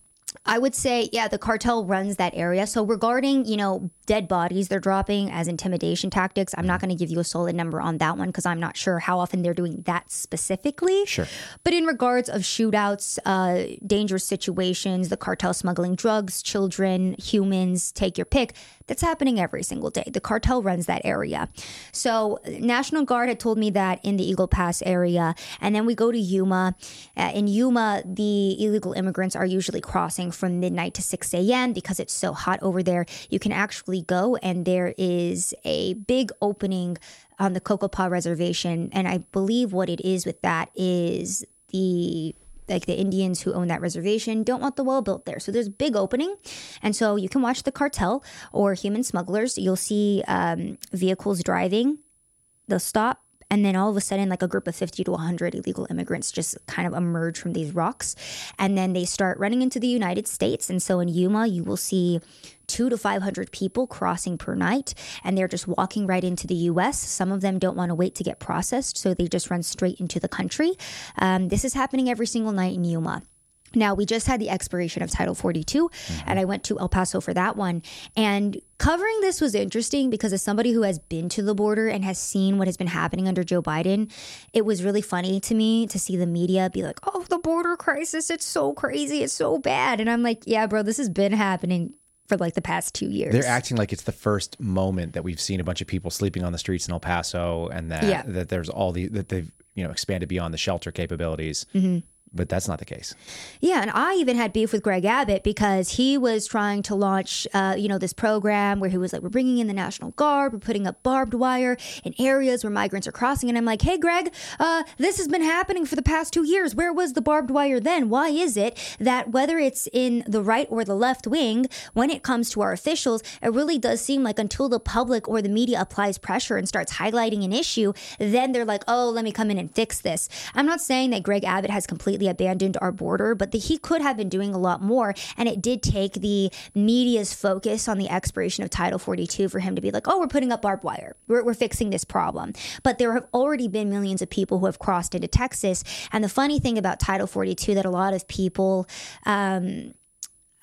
I would say, yeah, the cartel runs that area. So regarding, you know, dead bodies they're dropping as intimidation tactics, I'm not going to give you a solid number on that one because I'm not sure how often they're doing that specifically. Sure. But in regards of shootouts, uh, dangerous situations, the cartel smuggling drugs, children, humans, take your pick, that's happening every single day. The cartel runs that area. So National Guard had told me that in the Eagle Pass area, and then we go to Yuma. Uh, in Yuma, the illegal immigrants are usually crossing from midnight to 6 a.m. because it's so hot over there. You can actually go, and there is a big opening on the Cocopah Reservation, and I believe what it is with that is the like the Indians who own that reservation don't want the well built there. So there's big opening. And so you can watch the cartel or human smugglers. You'll see um, vehicles driving, they'll stop. And then all of a sudden, like a group of 50 to 100 illegal immigrants just kind of emerge from these rocks. And then they start running into the United States. And so in Yuma, you will see two to 500 people crossing per night. And they're just walking right into the US. Some of them don't want to wait to get processed. So they just run straight into the country. Um, this is happening every single night in Yuma. Now, we just had the expiration of Title 42, and I went to El Paso for that one. And covering this was interesting because, as somebody who has been to the border and has seen what has been happening under Joe Biden, it was really funny to me to see the media be like, oh, the border crisis, it's so crazy, it's so bad. And I'm like, yeah, bro, this has been happening for like the past two years. They're acting like it's the first moment that we've seen a bunch of people sleeping on the streets in El Paso, and that Yeah. that there's all the that they've you know expanded beyond the shelter capabilities. Mm-hmm. But that's not the case. Yeah, and I even had beef with Greg Abbott because he was trying to launch, uh, you know, this program where he was like, "We're bringing in the National Guard, we're putting up barbed wire in areas where migrants are crossing." And I'm like, "Hey, Greg, uh, this has been happening for the past two years. Where was the barbed wire then? Why is it that whether it's in the right or the left wing, when it comes to our officials, it really does seem like until the public or the media applies pressure and starts highlighting an issue, then they're like, "Oh, let me come in and fix this." I'm not saying that Greg Abbott has completely abandoned our border, but that he could have been doing a lot more. And it did take the media's focus on the expiration of Title 42 for him to be like, oh, we're putting up barbed wire. We're, we're fixing this problem. But there have already been millions of people who have crossed into Texas. And the funny thing about Title 42 that a lot of people, um,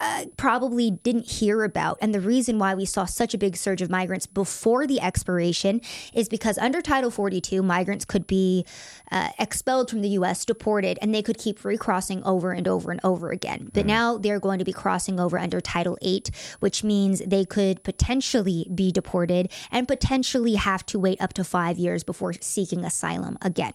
uh, probably didn't hear about. And the reason why we saw such a big surge of migrants before the expiration is because under Title 42, migrants could be uh, expelled from the U.S., deported, and they could keep recrossing over and over and over again. But now they're going to be crossing over under Title 8, which means they could potentially be deported and potentially have to wait up to five years before seeking asylum again.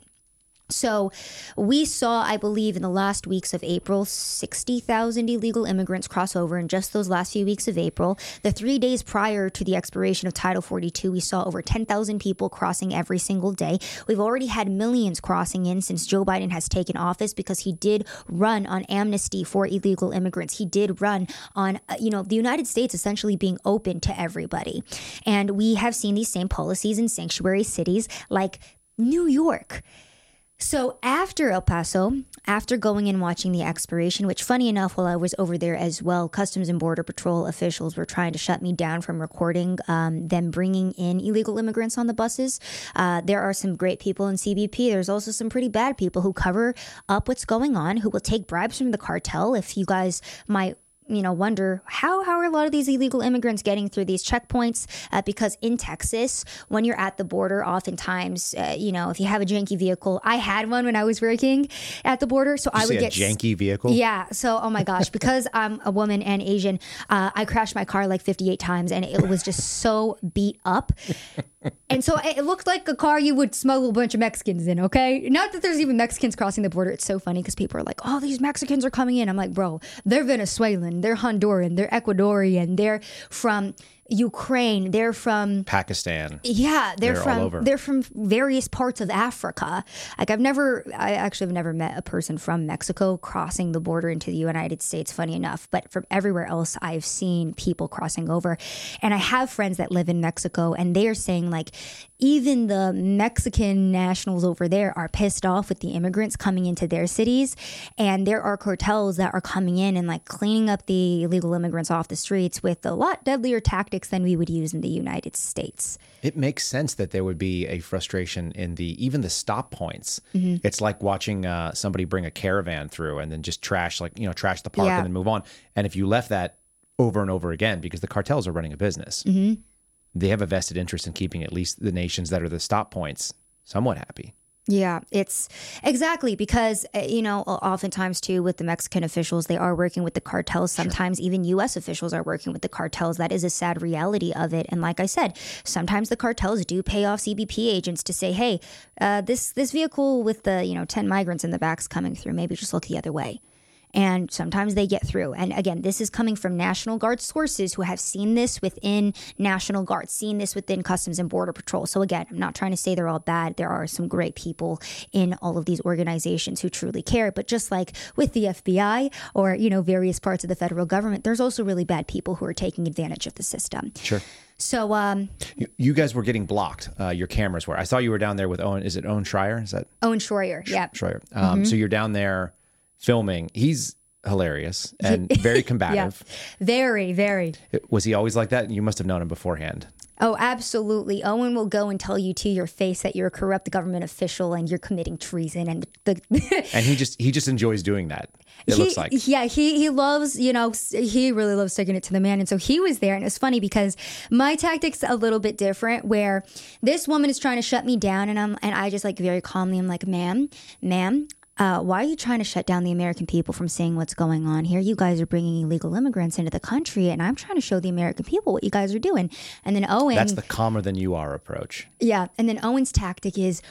So, we saw, I believe, in the last weeks of April, 60,000 illegal immigrants cross over in just those last few weeks of April. The three days prior to the expiration of Title 42, we saw over 10,000 people crossing every single day. We've already had millions crossing in since Joe Biden has taken office because he did run on amnesty for illegal immigrants. He did run on, uh, you know, the United States essentially being open to everybody. And we have seen these same policies in sanctuary cities like New York. So after El Paso, after going and watching the expiration, which funny enough, while I was over there as well, Customs and Border Patrol officials were trying to shut me down from recording um, them bringing in illegal immigrants on the buses. Uh, there are some great people in CBP. There's also some pretty bad people who cover up what's going on, who will take bribes from the cartel. If you guys might you know wonder how how are a lot of these illegal immigrants getting through these checkpoints uh, because in texas when you're at the border oftentimes uh, you know if you have a janky vehicle i had one when i was working at the border so i would get janky vehicle. yeah. So, oh my gosh, because I'm a woman and Asian, uh, I crashed my car like 58 times and it was just so beat up. And so it looked like a car you would smuggle a bunch of Mexicans in, okay? Not that there's even Mexicans crossing the border. It's so funny because people are like, oh, these Mexicans are coming in. I'm like, bro, they're Venezuelan, they're Honduran, they're Ecuadorian, they're from Ukraine, they're from Pakistan. yeah, they're, They're from they're from various parts of Africa. Like I've never, I actually have never met a person from Mexico crossing the border into the United States. Funny enough, but from everywhere else, I've seen people crossing over, and I have friends that live in Mexico, and they are saying like, even the Mexican nationals over there are pissed off with the immigrants coming into their cities, and there are cartels that are coming in and like cleaning up the illegal immigrants off the streets with a lot deadlier tactics than we would use in the United States. It makes sense that there would be a frustration in the even the stop points. Mm-hmm. It's like watching uh, somebody bring a caravan through and then just trash like you know trash the park Yeah. and then move on. And if you left that over and over again because the cartels are running a business, Mm-hmm. they have a vested interest in keeping at least the nations that are the stop points somewhat happy. Yeah, it's exactly because, uh, you know, oftentimes too with the Mexican officials, they are working with the cartels. Sometimes even U.S. officials are working with the cartels. That is a sad reality of it. And like I said, sometimes the cartels do pay off CBP agents to say, hey, uh, this, this vehicle with the, you know, 10 migrants in the back's coming through. Maybe just look the other way. And sometimes they get through. And again, this is coming from National Guard sources who have seen this within National Guard, seen this within Customs and Border Patrol. So again, I'm not trying to say they're all bad. There are some great people in all of these organizations who truly care. But just like with the FBI or, you know, various parts of the federal government, there's also really bad people who are taking advantage of the system. Sure. So um, You, you guys were getting blocked. Uh, your cameras were. I saw you were down there with Owen. Is it Owen Schreier? Is that Owen Shroyer, yeah. Schreier? Um, Mm-hmm. So you're down there filming. He's hilarious and very combative. Very, very. Was he always like that? You must have known him beforehand. Oh, absolutely. Owen will go and tell you to your face that you're a corrupt government official and you're committing treason. And the And he just he just enjoys doing that. It he, looks like. yeah, he he loves you know he really loves taking it to the man, and so he was there, and it's funny because my tactics a little bit different. Where this woman is trying to shut me down, and I'm and I just like very calmly, I'm like, ma'am, ma'am. Uh, why are you trying to shut down the American people from seeing what's going on here? You guys are bringing illegal immigrants into the country, and I'm trying to show the American people what you guys are doing. And then Owen, That's the calmer than you are approach. yeah, and then Owen's tactic is.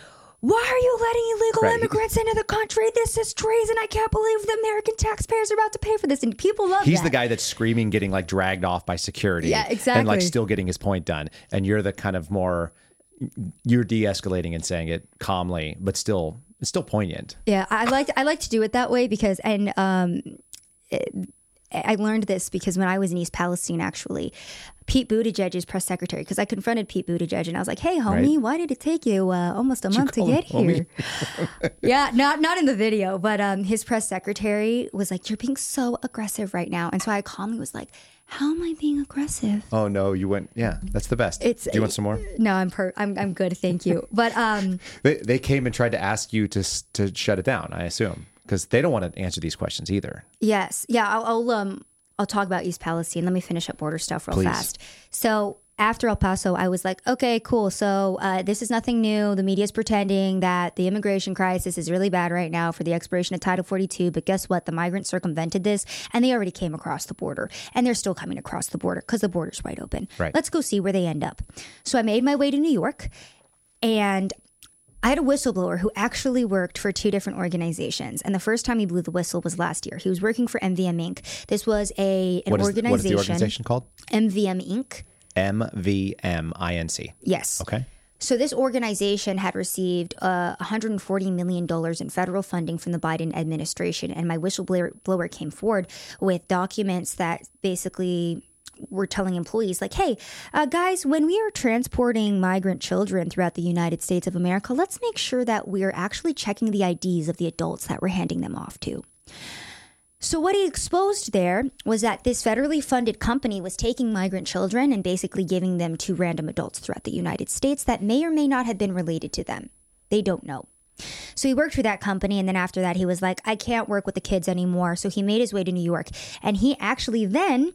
Why are you letting illegal Right. immigrants into the country? This is treason. I can't believe the American taxpayers are about to pay for this. And people love it. He's that. the guy that's screaming, getting like dragged off by security. Yeah, exactly. And like still getting his point done. And you're the kind of more, you're de escalating and saying it calmly, but still, it's still poignant. Yeah, I like I like to do it that way because and um, it- I learned this because when I was in East Palestine, actually, Pete Buttigieg's press secretary, because I confronted Pete Buttigieg and I was like, "Hey, homie, Right. why did it take you uh, almost a month to get here?" yeah, not not in the video, but um, his press secretary was like, "You're being so aggressive right now," and so I calmly was like, "How am I being aggressive?" Oh no, you went, yeah, that's the best. It's- Do you want some more? No, I'm per- I'm I'm good, thank you. But um, They, they came and tried to ask you to, to shut it down, I assume, because they don't want to answer these questions either. Yes. Yeah. I'll, I'll um I'll talk about East Palestine. Let me finish up border stuff real Please. fast. So after El Paso, I was like, okay, cool. So uh, this is nothing new. The media is pretending that the immigration crisis is really bad right now for the expiration of Title 42. But guess what? The migrants circumvented this and they already came across the border and they're still coming across the border because the border's wide open. Right. Let's go see where they end up. So I made my way to New York and I had a whistleblower who actually worked for two different organizations. And the first time he blew the whistle was last year. He was working for MVM Inc. This was a an What is, organization, what is the organization called? MVM Inc. MVMINC. Yes. Okay. So this organization had received uh, 140 million dollars in federal funding from the Biden administration, and my whistleblower blower came forward with documents that basically were telling employees like, "Hey, uh, guys, when we are transporting migrant children throughout the United States of America, let's make sure that we are actually checking the IDs of the adults that we're handing them off to." So, what he exposed there was that this federally funded company was taking migrant children and basically giving them to random adults throughout the United States that may or may not have been related to them. They don't know. So, he worked for that company, and then after that, he was like, I can't work with the kids anymore. So, he made his way to New York. And he actually then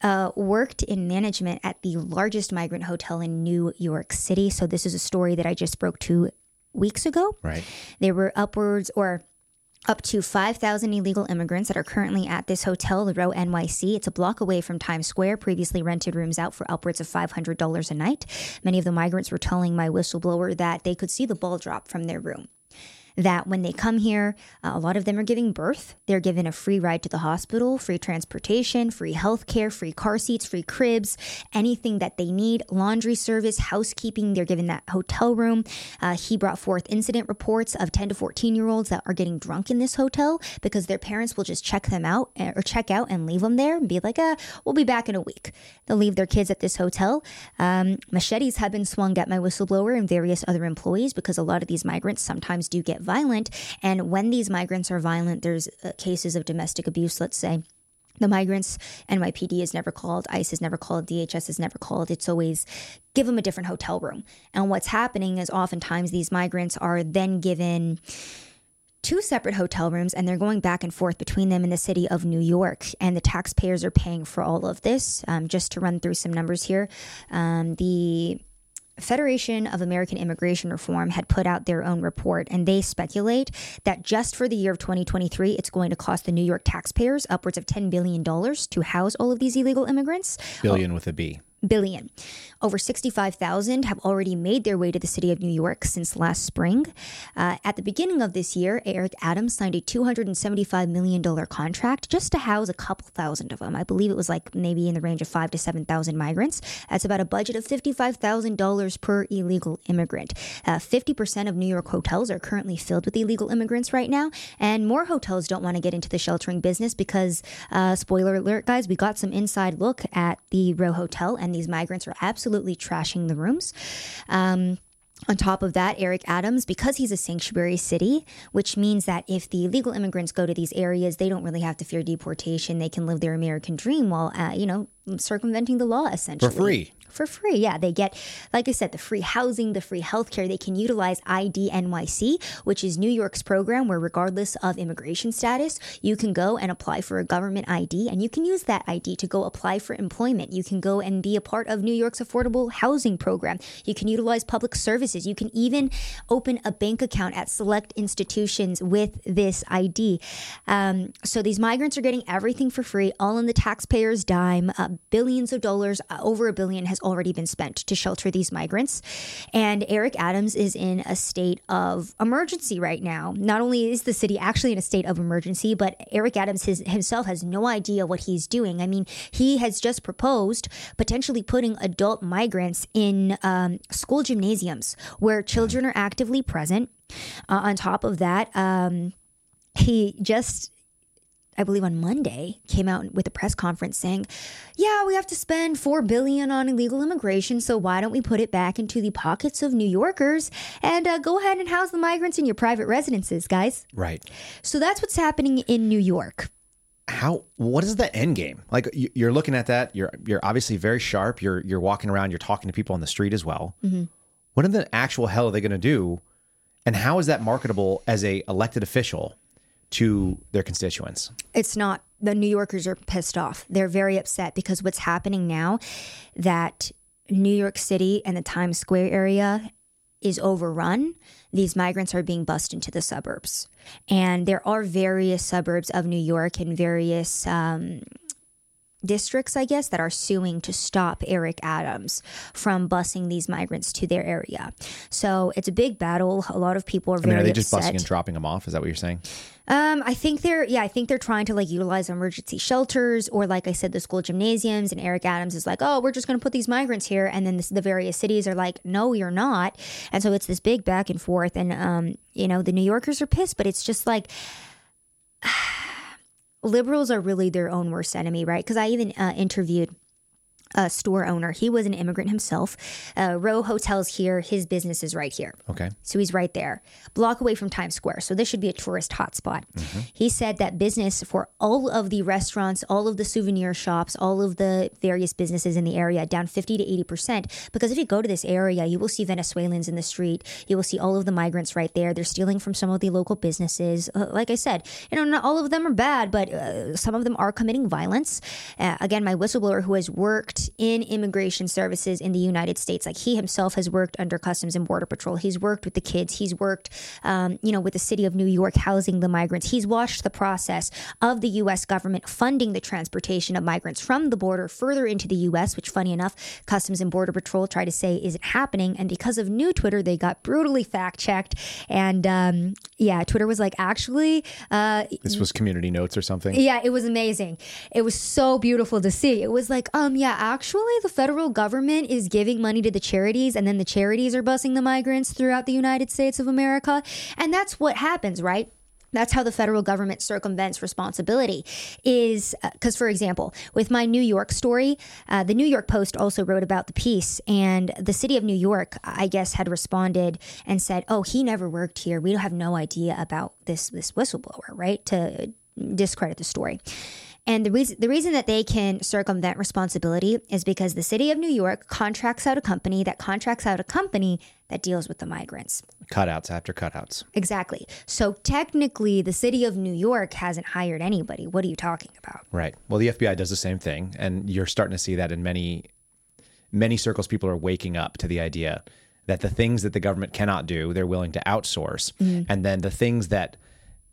uh, worked in management at the largest migrant hotel in New York City. So, this is a story that I just broke two weeks ago. Right. There were upwards or up to 5,000 illegal immigrants that are currently at this hotel, the Row NYC. It's a block away from Times Square, previously rented rooms out for upwards of $500 a night. Many of the migrants were telling my whistleblower that they could see the ball drop from their room. That when they come here, uh, a lot of them are giving birth. They're given a free ride to the hospital, free transportation, free health care, free car seats, free cribs, anything that they need, laundry service, housekeeping. They're given that hotel room. Uh, he brought forth incident reports of 10 to 14 year olds that are getting drunk in this hotel because their parents will just check them out uh, or check out and leave them there and be like, uh, we'll be back in a week. They'll leave their kids at this hotel. Um, machetes have been swung at my whistleblower and various other employees because a lot of these migrants sometimes do get violent. And when these migrants are violent, there's uh, cases of domestic abuse, let's say. The migrants, NYPD is never called, ICE is never called, DHS is never called. It's always give them a different hotel room. And what's happening is oftentimes these migrants are then given two separate hotel rooms and they're going back and forth between them in the city of New York. And the taxpayers are paying for all of this. Um, just to run through some numbers here, um, the Federation of American Immigration Reform had put out their own report, and they speculate that just for the year of 2023, it's going to cost the New York taxpayers upwards of $10 billion to house all of these illegal immigrants. Billion with a B. Billion. Over 65,000 have already made their way to the city of New York since last spring. Uh, at the beginning of this year, Eric Adams signed a $275 million contract just to house a couple thousand of them. I believe it was like maybe in the range of five to 7,000 migrants. That's about a budget of $55,000 per illegal immigrant. Uh, 50% of New York hotels are currently filled with illegal immigrants right now, and more hotels don't want to get into the sheltering business because, uh, spoiler alert, guys, we got some inside look at the Row Hotel, and these migrants are absolutely trashing the rooms. Um, on top of that, Eric Adams, because he's a sanctuary city, which means that if the illegal immigrants go to these areas, they don't really have to fear deportation. They can live their American dream while, uh, you know, circumventing the law essentially. For free. For free. Yeah, they get, like I said, the free housing, the free healthcare. They can utilize ID NYC, which is New York's program where, regardless of immigration status, you can go and apply for a government ID and you can use that ID to go apply for employment. You can go and be a part of New York's affordable housing program. You can utilize public services. You can even open a bank account at select institutions with this ID. Um, so these migrants are getting everything for free, all in the taxpayer's dime. Uh, billions of dollars, uh, over a billion, has already been spent to shelter these migrants. And Eric Adams is in a state of emergency right now. Not only is the city actually in a state of emergency, but Eric Adams his, himself has no idea what he's doing. I mean, he has just proposed potentially putting adult migrants in um, school gymnasiums where children are actively present. Uh, on top of that, um, he just I believe on Monday, came out with a press conference saying, "Yeah, we have to spend 4 billion on illegal immigration, so why don't we put it back into the pockets of New Yorkers and uh, go ahead and house the migrants in your private residences, guys?" Right. So that's what's happening in New York. How what is the end game? Like you- you're looking at that, you're you're obviously very sharp. You're you're walking around, you're talking to people on the street as well. What in the actual hell are they going to do? And how is that marketable as a elected official to their constituents? it's not the New Yorkers are pissed off. They're very upset because what's happening now that New York City and the Times Square area is overrun. These migrants are being bussed into the suburbs. And there are various suburbs of New York and various um, districts, I guess, that are suing to stop Eric Adams from busing these migrants to their area. So it's a big battle. A lot of people are I very mean, are they just busing and dropping them off? Is that what you're saying? Um, I think they're yeah, I think they're trying to like utilize emergency shelters or like I said, the school gymnasiums. And Eric Adams is like, oh, we're just going to put these migrants here, and then this, the various cities are like, no, you're not. And so it's this big back and forth, and um, you know, the New Yorkers are pissed, but it's just like. Liberals are really their own worst enemy, right? Because I even uh, interviewed a store owner. He was an immigrant himself. Uh, Row Hotels here. His business is right here. Okay. So he's right there, block away from Times Square. So this should be a tourist hotspot. Mm-hmm. He said that business for all of the restaurants, all of the souvenir shops, all of the various businesses in the area down 50 to 80%. Because if you go to this area, you will see Venezuelans in the street. You will see all of the migrants right there. They're stealing from some of the local businesses. Uh, like I said, you know, not all of them are bad, but uh, some of them are committing violence. Uh, again, my whistleblower who has worked in immigration services in the United States, like he himself has worked under Customs and Border Patrol. He's worked with the kids. He's worked, um, you know, with the city of New York housing the migrants. He's watched the process of the U.S. government funding the transportation of migrants from the border further into the U.S., which, funny enough, Customs and Border Patrol try to say isn't happening. And because of new Twitter, they got brutally fact checked. And um, yeah, Twitter was like, actually, uh, This was community notes or something. yeah, it was amazing. It was so beautiful to see. It was like, um, yeah, actually, the federal government is giving money to the charities, and then the charities are busing the migrants throughout the United States of America. And that's what happens, right? That's how the federal government circumvents responsibility. Is because, for example, with my New York story, uh, the New York Post also wrote about the piece, and the city of New York, I guess, had responded and said, "Oh, he never worked here. We have no idea about this this whistleblower, right?" To discredit the story. And the reason the reason that they can circumvent responsibility is because the city of New York contracts out a company that contracts out a company that deals with the migrants. Cutouts after cutouts. Exactly. So technically the city of New York hasn't hired anybody. What are you talking about? Right. Well, the FBI does the same thing, and you're starting to see that in many, many circles. People are waking up to the idea that the things that the government cannot do, they're willing to outsource, mm-hmm. and then the things that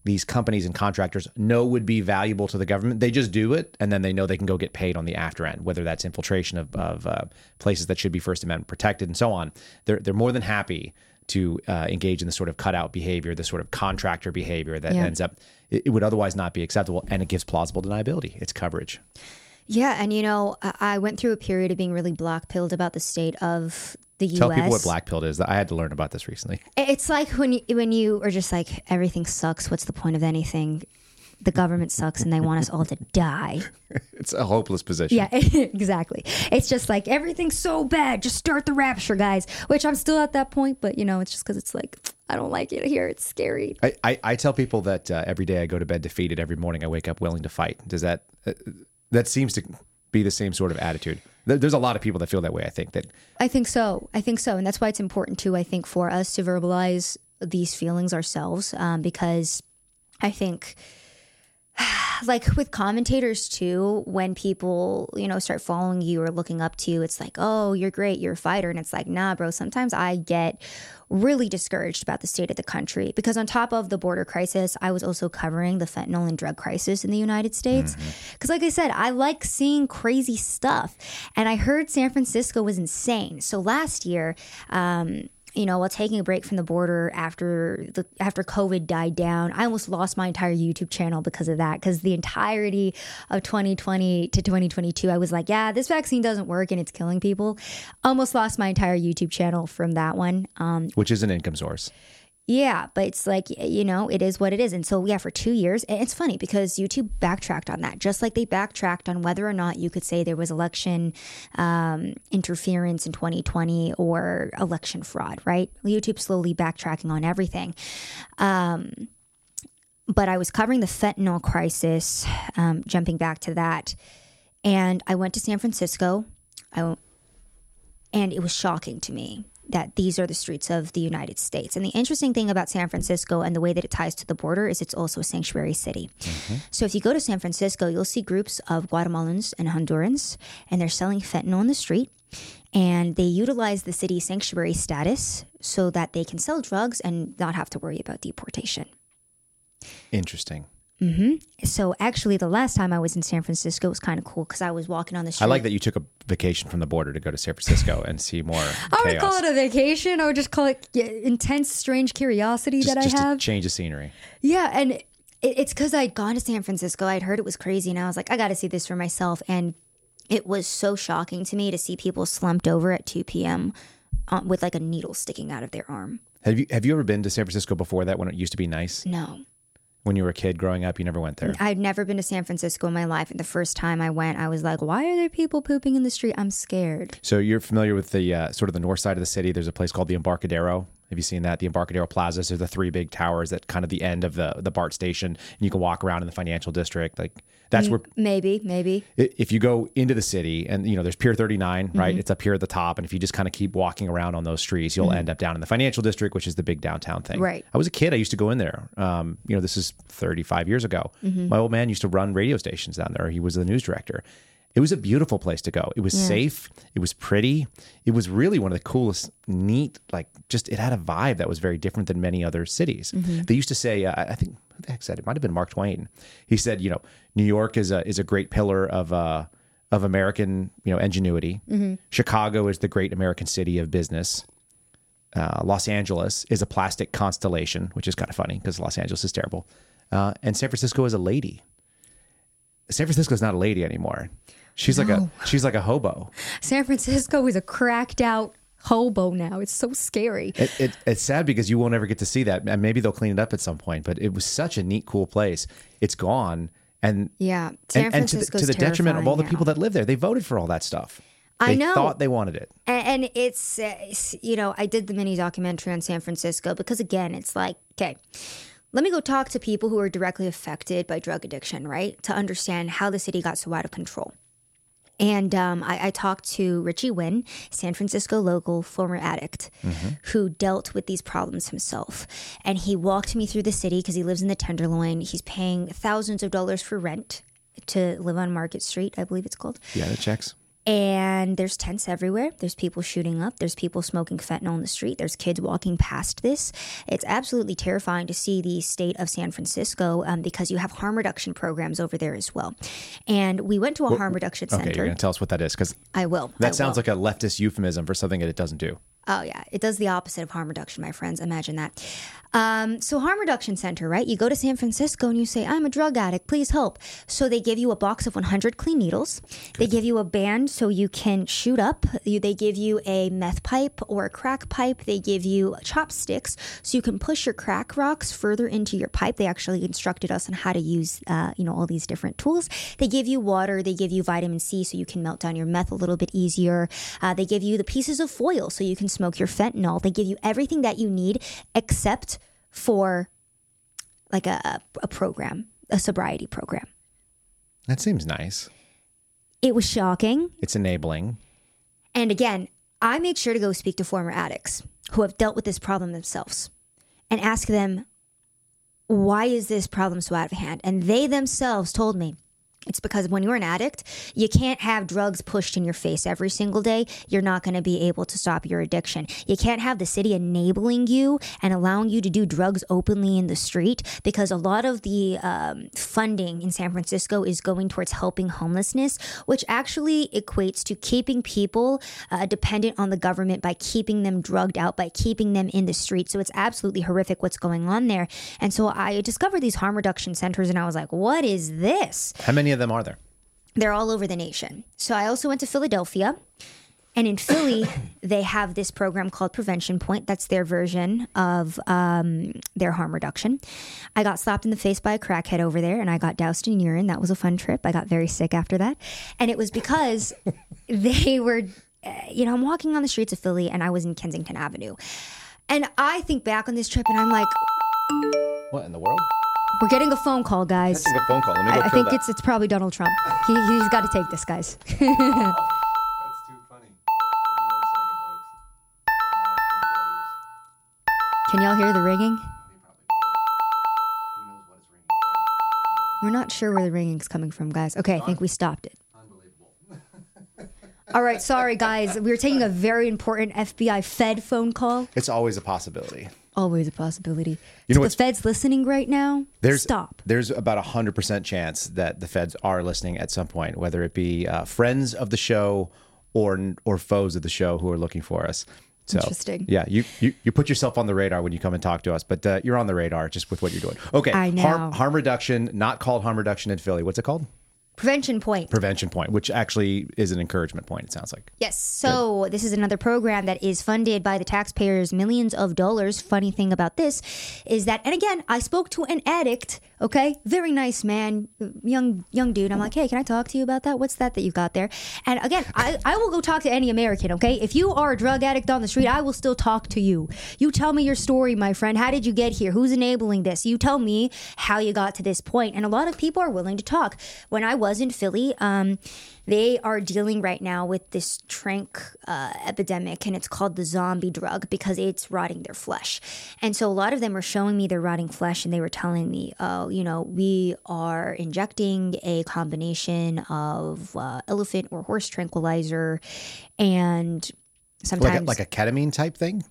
these companies and contractors know would be valuable to the government, they just do it, and then they know they can go get paid on the after end, whether that's infiltration of, of uh, places that should be First Amendment protected and so on. They're they're more than happy to uh, engage in the sort of cutout behavior, the sort of contractor behavior that Yeah. ends up it, it would otherwise not be acceptable, and it gives plausible deniability. It's coverage. Yeah, and you know, I went through a period of being really black pilled about the state of the Tell US. Tell people what black pilled is. I had to learn about this recently. It's like when you, when you are just like everything sucks. What's the point of anything? The government sucks, and they want us all to die. It's a hopeless position. Yeah, exactly. It's just like everything's so bad. Just start the rapture, guys. Which I'm still at that point, but you know, it's just because it's like I don't like it here. It's scary. I, I, I tell people that uh, every day I go to bed defeated. Every morning I wake up willing to fight. Does that uh, that seems to be the same sort of attitude? There's a lot of people that feel that way. I think that I think so. I think so. And that's why it's important too, I think, for us to verbalize these feelings ourselves. Um, because I think like with commentators too, when people, you know, start following you or looking up to you, it's like, oh, you're great, you're a fighter. And it's like, nah, bro, sometimes I get really discouraged about the state of the country because on top of the border crisis, I was also covering the fentanyl and drug crisis in the United States. Because, like I said, I like seeing crazy stuff. And I heard San Francisco was insane. So last year, um, you know, while taking a break from the border after the after COVID died down, I almost lost my entire YouTube channel because of that. Because the entirety of 2020 to 2022, I was like, yeah, this vaccine doesn't work and it's killing people. Almost lost my entire YouTube channel from that one. Um, which is an income source. Yeah, but it's like, you know, it is what it is. And so, yeah, for two years, it's funny because YouTube backtracked on that, just like they backtracked on whether or not you could say there was election um, interference in 2020 or election fraud, right? YouTube slowly backtracking on everything. Um, but I was covering the fentanyl crisis, um, jumping back to that. And I went to San Francisco. I, and it was shocking to me that these are the streets of the United States. And the interesting thing about San Francisco and the way that it ties to the border is it's also a sanctuary city. Mm-hmm. So if you go to San Francisco, you'll see groups of Guatemalans and Hondurans, and they're selling fentanyl on the street. And they utilize the city's sanctuary status so that they can sell drugs and not have to worry about deportation. Interesting. So actually, the last time I was in San Francisco was kind of cool because I was walking on the street. I like that you took a vacation from the border to go to San Francisco and see more I would call it a vacation. I would just call it intense, strange curiosity just, that I just have. to change the scenery. Yeah, and it, it's because I'd gone to San Francisco. I'd heard it was crazy, and I was like, I got to see this for myself. And it was so shocking to me to see people slumped over at 2 p.m. Uh, with like a needle sticking out of their arm. Have you have you ever been to San Francisco before that when it used to be nice? No, When you were a kid growing up, you never went there. I'd never been to San Francisco in my life, and the first time I went, I was like, "Why are there people pooping in the street? I'm scared." So you're familiar with the uh, sort of the north side of the city. There's a place called the Embarcadero. Have you seen that? The Embarcadero Plazas are the three big towers at kind of the end of the the BART station, and you can walk around in the financial district. Like that's where Maybe, maybe. if you go into the city and you know there's pier 39 right? Mm-hmm. it's up here at the top and if you just kind of keep walking around on those streets you'll end up down in the financial district which is the big downtown thing. Right. i was a kid i used to go in there um, you know this is 35 years ago. Mm-hmm. my old man used to run radio stations down there. He was the news director. It was a beautiful place to go. It was safe it was pretty it was really one of the coolest neat like just it had a vibe that was very different than many other cities. Mm-hmm. they used to say uh, i think who the heck said it? Might have been mark twain. He said you know new york is a is a great pillar of uh of american you know ingenuity chicago is the great american city of business uh, los angeles is a plastic constellation which is kind of funny because los angeles is terrible uh, and san francisco is a lady san francisco is not a lady anymore she's like a she's like a hobo San Francisco is a cracked out hobo now. It's so scary. It, it, it's sad because you won't ever get to see that. And maybe they'll clean it up at some point. But it was such a neat, cool place. It's gone, and Yeah, San and, and to the, to the detriment of all the terrifying people that live there. They voted for all that stuff. I They know. Thought they wanted it. And, and it's, uh, it's, you know, I did the mini documentary on San Francisco because, again, it's like, okay, let me go talk to people who are directly affected by drug addiction, right? To understand how the city got so out of control. And um, I, I talked to Richie Wynn, San Francisco local, former addict, who dealt with these problems himself. And he walked me through the city because he lives in the Tenderloin. He's paying thousands of dollars for rent to live on Market Street, I believe it's called Yeah, the checks. And there's tents everywhere. There's people shooting up. There's people smoking fentanyl in the street. There's kids walking past this. It's absolutely terrifying to see the state of San Francisco um, because you have harm reduction programs over there as well. And we went to a harm reduction Okay, center. you're going to tell us what that is because I will. that I sounds will. like a leftist euphemism for something that it doesn't do. Oh yeah, it does the opposite of harm reduction, my friends. Imagine that. Um, so harm reduction center, right? You go to San Francisco and you say, "I'm a drug addict, please help." So they give you a box of 100 clean needles. They give you a band so you can shoot up. You, they give you a meth pipe or a crack pipe. They give you chopsticks so you can push your crack rocks further into your pipe. They actually instructed us on how to use, uh, you know, all these different tools. They give you water. They give you vitamin C so you can melt down your meth a little bit easier. Uh, they give you the pieces of foil so you can smoke your fentanyl. They give you everything that you need except for like a, a program, a sobriety program. That seems nice. It was shocking. It's enabling. And again, I made sure to go speak to former addicts who have dealt with this problem themselves and ask them, why is this problem so out of hand? And they themselves told me it's because when you're an addict, you can't have drugs pushed in your face every single day. You're not going to be able to stop your addiction. You can't have the city enabling you and allowing you to do drugs openly in the street because a lot of the um, funding in San Francisco is going towards helping homelessness, which actually equates to keeping people uh, dependent on the government by keeping them drugged out, by keeping them in the street. So it's absolutely horrific what's going on there. And so I discovered these harm reduction centers and I was like, what is this? How many of them are there? they're all over the nation. So I also went to Philadelphia. And in Philly, they have this program called Prevention Point. That's their version of um, their harm reduction. I got slapped in the face by a crackhead over there and I got doused in urine. That was a fun trip. I got very sick after that. And it was because they were, uh, you know, I'm walking on the streets of Philly and I was in Kensington Avenue. And I think back on this trip and I'm like, What in the world? We're getting a phone call, guys. Take a phone call. Let me go I, I think that. it's it's probably Donald Trump. He, he's got to take this, guys. Oh, that's too funny. Can y'all hear the ringing? We're not sure where the ringing's coming from, guys. Okay, I think we stopped it. All right, sorry, guys. We were taking a very important FBI Fed phone call. It's always a possibility. Always a possibility. You If know the Fed's listening right now, There's stop. There's about a hundred percent chance that the feds are listening at some point, whether it be uh, friends of the show or or foes of the show who are looking for us. So, Interesting. Yeah, you, you you put yourself on the radar when you come and talk to us, but uh, you're on the radar just with what you're doing. Okay, I know. Harm, harm reduction, not called harm reduction in Philly. What's it called? Prevention point. Prevention point, which actually is an encouragement point. It sounds like. Yes. So this is another program that is funded by the taxpayers, millions of dollars. Funny thing about this is that, and again, I spoke to an addict. Okay, very nice man, young young dude. I'm like, hey, can I talk to you about that? What's that that you got there? And again, I, I will go talk to any American. Okay, if you are a drug addict on the street, I will still talk to you. You tell me your story, my friend. How did you get here? Who's enabling this? You tell me how you got to this point. And a lot of people are willing to talk. When I was in Philly, um, they are dealing right now with this tranq uh, epidemic, and it's called the zombie drug because it's rotting their flesh. And so a lot of them were showing me their rotting flesh, and they were telling me, "Oh, you know, we are injecting a combination of uh, elephant or horse tranquilizer, and Like sometimes a, like a ketamine type thing.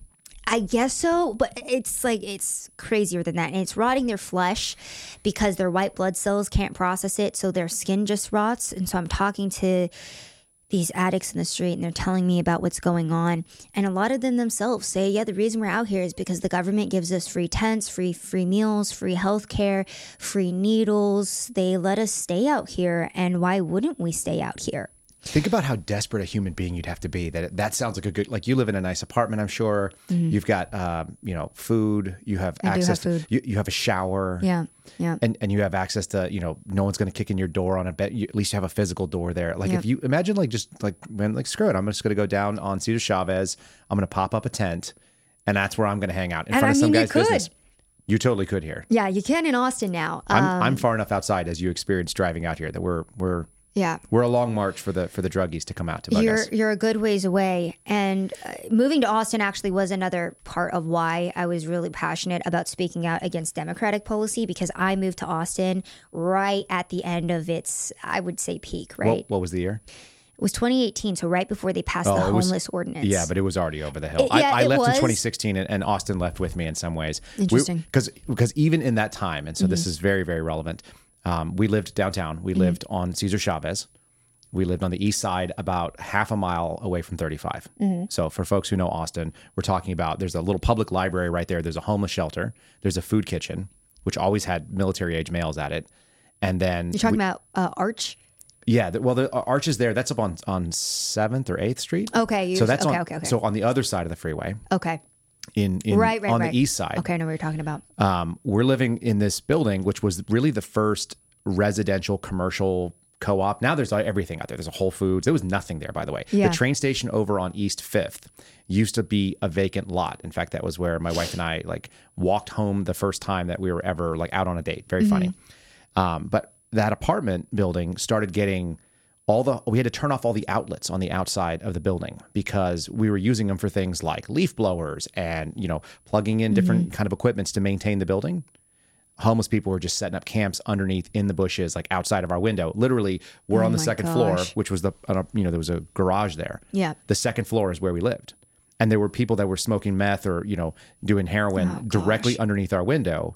I guess so, but it's like it's crazier than that. And it's rotting their flesh because their white blood cells can't process it, so their skin just rots. And so I'm talking to these addicts in the street and they're telling me about what's going on. And a lot of them themselves say, yeah, the reason we're out here is because the government gives us free tents, free free meals, free health care, free needles. They let us stay out here and why wouldn't we stay out here? Think about how desperate a human being you'd have to be. That that sounds like a good. Like you live in a nice apartment, I'm sure. You've got um, you know food. You have Mm-hmm. access. have to. You, you have a shower. Yeah. Yeah. And and you have access to you know no one's going to kick in your door on a bed. You, at least you have a physical door there. Like if you imagine like just like man like screw it. I'm just going to go down on Cesar Chavez. I'm going to pop up a tent, and that's where I'm going to hang out in And front I of some mean, you guy's could. business. You totally could here. yeah, you can in Austin now. I'm Um, I'm far enough outside as you experienced driving out here that we're we're yeah. we're a long march for the for the druggies to come out to bug You're us. you're a good ways away, and uh, moving to Austin actually was another part of why I was really passionate about speaking out against Democratic policy because I moved to Austin right at the end of its, I would say, peak. Right, What, what was the year? it was 2018, so right before they passed the Oh, was- homeless ordinance. Yeah, but it was already over the hill. It- yeah, I, I left in was. 2016, and, and Austin left with me in some ways. Interesting. Because because even in that time, and so this Mm-hmm. is very very relevant. Um, we lived downtown. We lived on Cesar Chavez. We lived on the east side, about half a mile away from 35. Mm-hmm. So for folks who know Austin, we're talking about there's a little public library right there. There's a homeless shelter. There's a food kitchen, which always had military age males at it. And then you're talking about uh, Arch. yeah, the, well, the uh, arch is there. That's up on on Seventh or Eighth Street. Okay, so that's okay, on, okay, okay. So on the other side of the freeway, Okay, in, in right, right, on right. the east side, Okay, I know what you're talking about. um, we're living in this building, which was really the first residential commercial co-op. Now there's everything out there. There's a Whole Foods. There was nothing there, by the way. Yeah. The train station over on East Fifth used to be a vacant lot. In fact, that was where my wife and I like walked home the first time that we were ever like out on a date. Very funny. Um, but that apartment building started getting all the we had to turn off all the outlets on the outside of the building because we were using them for things like leaf blowers and you know plugging in different Mm-hmm. kind of equipments to maintain the building. Homeless people were just setting up camps underneath in the bushes like outside of our window. Literally we're on the Oh second floor which was the uh, you know there was a garage there. Yeah. the second floor is where we lived. And there were people that were smoking meth or you know doing heroin Oh, directly underneath our window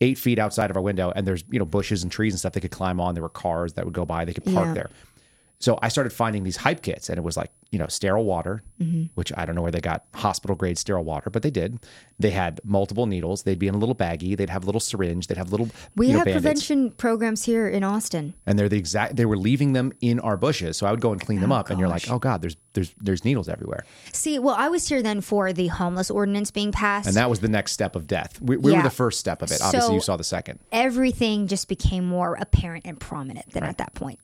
eight feet outside of our window. And there's you know bushes and trees and stuff they could climb on. There were cars that would go by. They could park Yeah. there so i started finding these hype kits and it was like you know sterile water Mm-hmm. which i don't know where they got hospital grade sterile water but they did. They had multiple needles. They'd be in a little baggie. They'd have a little syringe. They'd have little We you know, have prevention programs here in Austin. and they're the exact they were leaving them in our bushes. So i would go and clean them up and you're like oh god there's there's there's needles everywhere. See, well, I was here then for the homeless ordinance being passed. and that was the next step of death. We, we Yeah. were the first step of it. Obviously So- you saw the second. everything just became more apparent and prominent than at that point.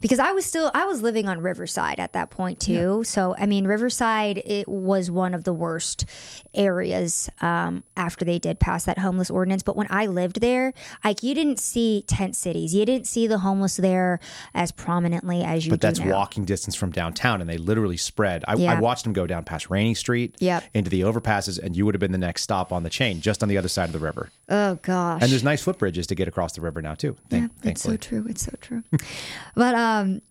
Because I was still I was living on Riverside at that point too. So I mean Riverside it was one of the worst areas um, after they did pass that homeless ordinance. But when I lived there, like you didn't see tent cities. You didn't see the homeless there as prominently as you but that's now. walking distance from downtown and they literally spread I, I watched them go down past Rainey street Yep. into the overpasses and you would have been the next stop on the chain just on the other side of the river Oh gosh. and there's nice footbridges to get across the river now too thank, Yeah, it's so true. It's so true. but um,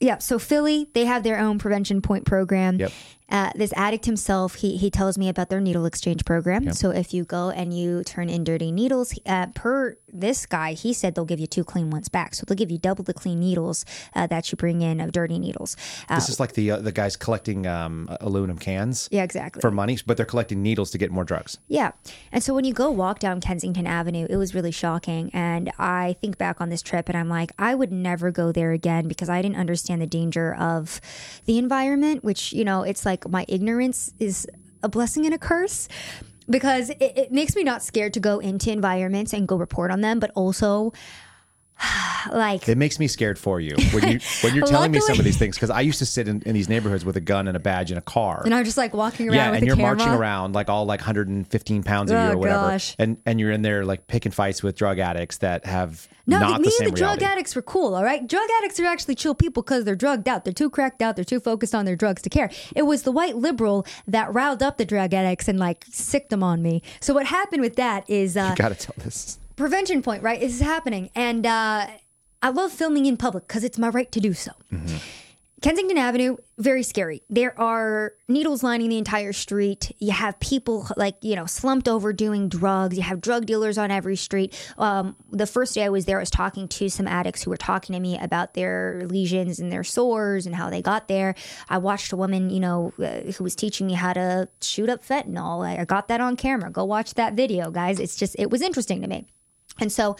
yeah. So Philly, they have their own prevention point program. Yep. Uh, this addict himself, he he tells me about their needle exchange program. So if you go and you turn in dirty needles, uh, per this guy, he said they'll give you two clean ones back. So they'll give you double the clean needles uh, that you bring in of dirty needles. Uh, this is like the uh, the guys collecting um, aluminum cans yeah, exactly. for money but they're collecting needles to get more drugs Yeah. And so when you go walk down Kensington Avenue, it was really shocking. And I think back on this trip and I'm like, I would never go there again because I didn't understand the danger of the environment, which, you know, it's like my ignorance is a blessing and a curse. Because it, it makes me not scared to go into environments and go report on them, but also like It makes me scared for you when you when you're telling me some of Luckily- these things because I used to sit in, in these neighborhoods with a gun and a badge and a car. and I'm just like walking around yeah, with and a you're camera. marching around like all like 115 pounds you Oh, or whatever, gosh. and and you're in there like picking fights with drug addicts that have No, not me the same and the drug reality. addicts were cool, all right? Drug addicts are actually chill people because they're drugged out. They're too cracked out. They're too focused on their drugs to care. It was the white liberal that riled up the drug addicts and like sicked them on me. So what happened with that is uh, Gotta tell this. Prevention point, right? This is happening. And uh, I love filming in public because it's my right to do so. Kensington Avenue, very scary. There are needles lining the entire street. You have people like, you know, slumped over doing drugs. You have drug dealers on every street. Um, the first day I was there, I was talking to some addicts who were talking to me about their lesions and their sores and how they got there. I watched a woman, you know, uh, who was teaching me how to shoot up fentanyl. I got that on camera. Go watch that video, guys. It's just, it was interesting to me. And so,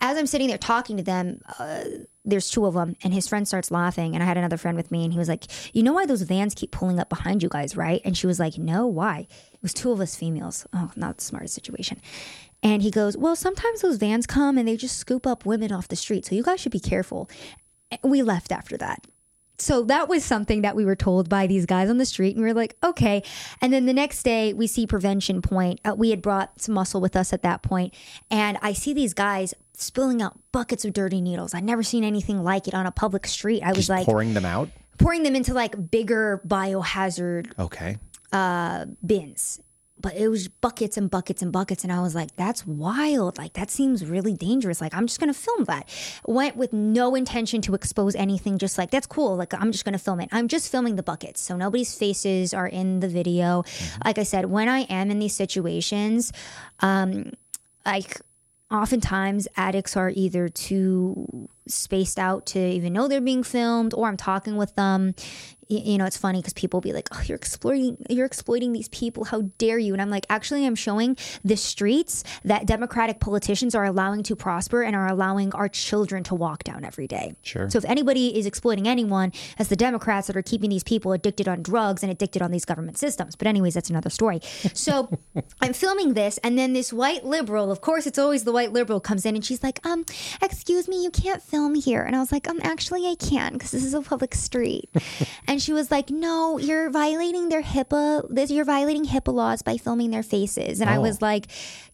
as I'm sitting there talking to them, uh, there's two of them, and his friend starts laughing. And I had another friend with me, and he was like, You know why those vans keep pulling up behind you guys, right? And she was like, No, why? It was two of us females. Oh, not the smartest situation. And he goes, Well, sometimes those vans come and they just scoop up women off the street. So you guys should be careful. We left after that so that was something that we were told by these guys on the street and we were like okay. And then the next day we see prevention point. Uh, we had brought some muscle with us at that point and i see these guys spilling out buckets of dirty needles. I'd never seen anything like it on a public street. I was Just like pouring them out. pouring them into like bigger biohazard Okay. uh, bins but it was buckets and buckets and buckets and i was like that's wild. Like that seems really dangerous. Like i'm just gonna film that. Went with no intention to expose anything just like that's cool. Like i'm just gonna film it. I'm just filming the buckets so nobody's faces are in the video. Like i said when i am in these situations um like oftentimes addicts are either too spaced out to even know they're being filmed or i'm talking with them. You know it's funny because people will be like oh you're exploiting you're exploiting these people. How dare you? And i'm like actually i'm showing the streets that democratic politicians are allowing to prosper and are allowing our children to walk down every day. Sure. so if anybody is exploiting anyone it's the democrats that are keeping these people addicted on drugs and addicted on these government systems. But anyways that's another story. So i'm filming this and then this white liberal of course it's always the white liberal comes in and she's like um excuse me you can't film here. And i was like um actually i can because this is a public street. And she was like no you're violating their hipaa this you're violating hipaa laws by filming their faces. And i Oh. was like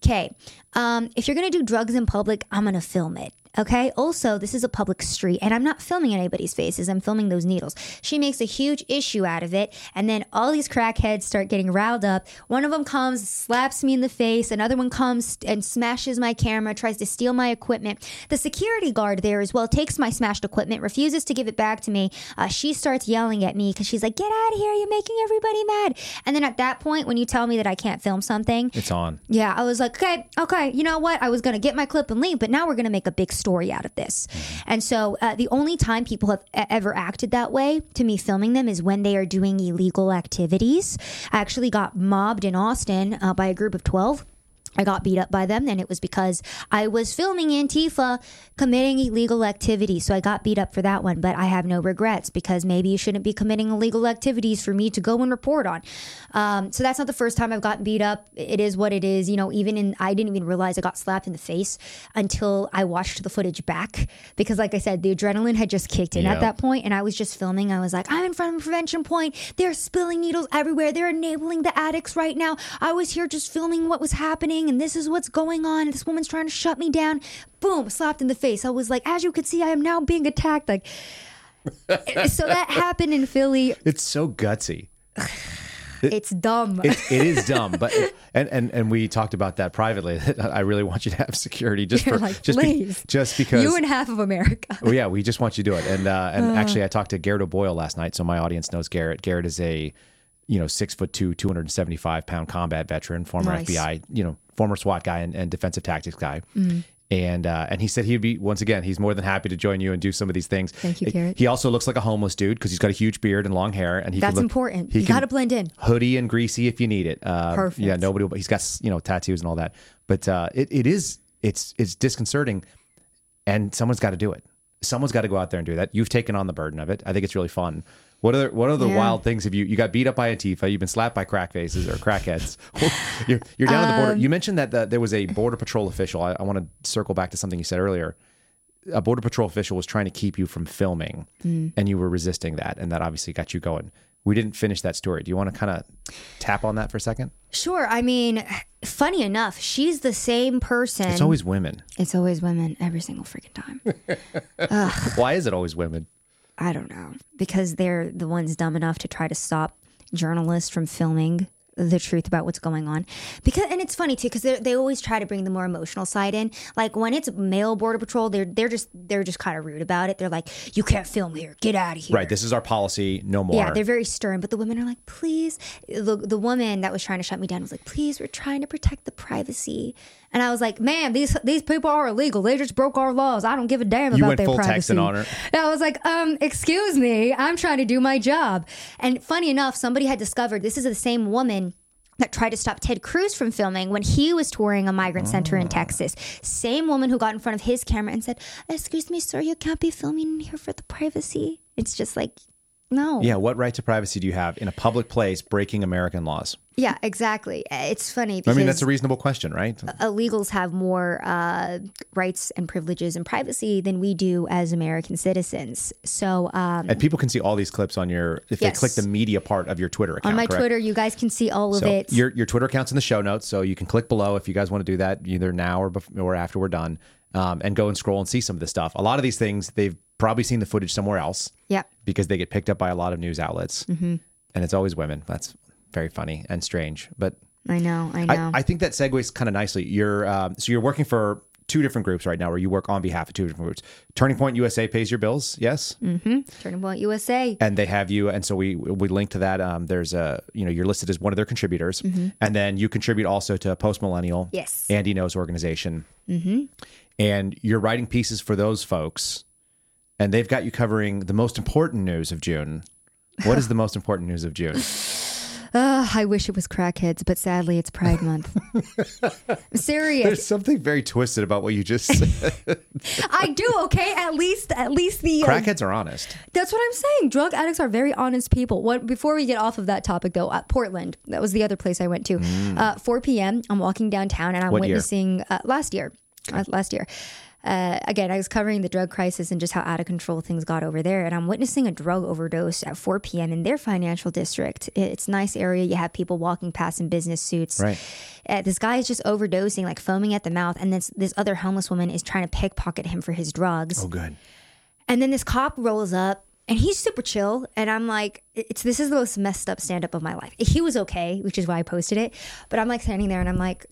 okay um, if you're going to do drugs in public, I'm going to film it. Okay. Also, this is a public street and I'm not filming anybody's faces. I'm filming those needles. She makes a huge issue out of it. And then all these crackheads start getting riled up. One of them comes, slaps me in the face. Another one comes and smashes my camera, tries to steal my equipment. The security guard there as well takes my smashed equipment, refuses to give it back to me. Uh, she starts yelling at me because she's like, get out of here. You're making everybody mad. And then at that point, when you tell me that I can't film something, It's on. yeah, I was like, okay, okay, you know what? I was going to get my clip and leave, but now we're going to make a big story out of this. And so uh, the only time people have ever acted that way to me filming them is when they are doing illegal activities. I actually got mobbed in Austin uh, by a group of 12. I got beat up by them, and it was because I was filming Antifa committing illegal activities. So I got beat up for that one, but I have no regrets because maybe you shouldn't be committing illegal activities for me to go and report on. Um, so that's not the first time I've gotten beat up. It is what it is. You know, even in, I didn't even realize I got slapped in the face until I watched the footage back because, like I said, the adrenaline had just kicked in Yeah. at that point, and I was just filming. I was like, I'm in front of a prevention point. They're spilling needles everywhere. They're enabling the addicts right now. I was here just filming what was happening, and this is what's going on. This woman's trying to shut me down. Boom, slapped in the face. I was like, as you can see, I am now being attacked. Like, so that happened in Philly. It's so gutsy. It's dumb. It, it is dumb, but and, and and we talked about that privately. I really want you to have security just You're for like, just be- just because you and half of America. Well, yeah, we just want you to do it. And uh, and actually, I talked to Garrett O'Boyle last night, so my audience knows Garrett. Garrett is a you know six foot two, two hundred and seventy five pound combat veteran, former Nice. FBI, you know, former SWAT guy and, and defensive tactics guy. Mm. And uh, and he said he'd be once again. He's more than happy to join you and do some of these things. Thank you, Garrett. He also looks like a homeless dude because he's got a huge beard and long hair, and he That's look, important. He You got to blend in. hoodie and greasy if you need it. Uh, Perfect. Yeah, nobody. will- He's got you know tattoos and all that. But uh, it it is it's it's disconcerting, and someone's got to do it. Someone's got to go out there and do that. You've taken on the burden of it. I think it's really fun. What other what other Yeah. wild things have you you got beat up by Antifa? You've been slapped by crack faces or crackheads. you're you're down at the Um, border. You mentioned that the, there was a border patrol official. I, I want to circle back to something you said earlier. A border patrol official was trying to keep you from filming, Mm. and you were resisting that, and that obviously got you going. We didn't finish that story. Do you want to kind of tap on that for a second? Sure. I mean, funny enough, she's the same person. It's always women. It's always women every single freaking time. Why is it always women? I don't know because they're the ones dumb enough to try to stop journalists from filming the truth about what's going on. Because and it's funny too because they always try to bring the more emotional side in. Like when it's male border patrol, they're they're just they're just kind of rude about it. They're like, "You can't film here. Get out of here." Right. This is our policy. No more. Yeah, they're very stern, but the women are like, please. The, the woman that was trying to shut me down was like, please, we're trying to protect the privacy. And I was like, ma'am, these these people are illegal. They just broke our laws. I don't give a damn You about went their full privacy. Her. And I was like, um, excuse me, I'm trying to do my job. And funny enough, somebody had discovered this is the same woman that tried to stop Ted Cruz from filming when he was touring a migrant center Ah. in Texas. Same woman who got in front of his camera and said, "Excuse me, sir, you can't be filming here for the privacy." It's just like, no. yeah. What right to privacy do you have in a public place breaking American laws? Yeah, exactly. It's funny I mean, that's a reasonable question, right? illegals have more uh, rights and privileges and privacy than we do as American citizens. So um, And people can see all these clips on your if Yes. they click the media part of your Twitter account. on my correct? Twitter, you guys can see all of it. your your Twitter account's in the show notes, so you can click below if you guys want to do that either now or bef- or after we're done, um, and go and scroll and see some of this stuff. A lot of these things they've probably seen the footage somewhere else Yeah. because they get picked up by a lot of news outlets, Mm-hmm. and it's always women. That's very funny and strange, but I know. I know. I, I think that segues kind of nicely. You're um, so you're working for two different groups right now, where you work on behalf of two different groups. Turning Point USA pays your bills, yes, Turning Point USA. and they have you, and so we we link to that. Um, there's a you know you're listed as one of their contributors, and then you contribute also to Post Millennial, Mm-hmm. Yes. Andy Ngo's organization, mm-hmm. and you're writing pieces for those folks, and they've got you covering the most important news of June. What is the most important news of June? Ugh, I wish it was crackheads, but sadly, it's Pride Month. I'm serious. There's something very twisted about what you just said. I do. Okay, at least, at least the uh, Crackheads are honest. That's what I'm saying. Drug addicts are very honest people. What before we get off of that topic though, at Portland, that was the other place I went to. Uh, 4 p.m. I'm walking downtown and I'm Mm. What year? witnessing uh, last year, uh, last year. Uh, again, I was covering the drug crisis and just how out of control things got over there. And I'm witnessing a drug overdose at 4 p.m. in their financial district. It's a nice area. You have people walking past in business suits. Right. Uh, this guy is just overdosing, like foaming at the mouth. And this, this other homeless woman is trying to pickpocket him for his drugs. Oh, good. And then this cop rolls up and he's super chill. And I'm like, it's this is the most messed up stand up of my life. He was okay, which is why I posted it. But I'm like standing there and I'm like,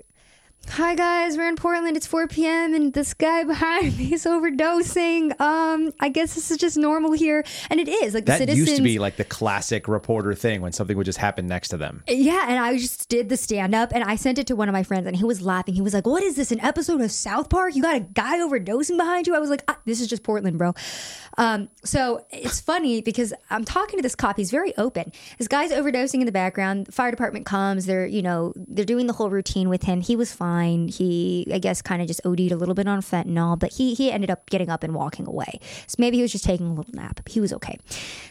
Hi guys, we're in Portland. It's 4 p.m. and this guy behind me is overdosing. Um, I guess this is just normal here, and it is like the That citizens. used to be like the classic reporter thing when something would just happen next to them. Yeah, and I just did the stand up and I sent it to one of my friends and he was laughing. He was like, What is this? An episode of South Park? You got a guy overdosing behind you? I was like, ah, This is just Portland, bro. Um, so it's funny because I'm talking to this cop. He's very open. This guy's overdosing in the background. The fire department comes. They're, you know, they're doing the whole routine with him. He was fine. He, I guess, kind of just OD'd a little bit on fentanyl, but he he ended up getting up and walking away. So maybe he was just taking a little nap. He was okay.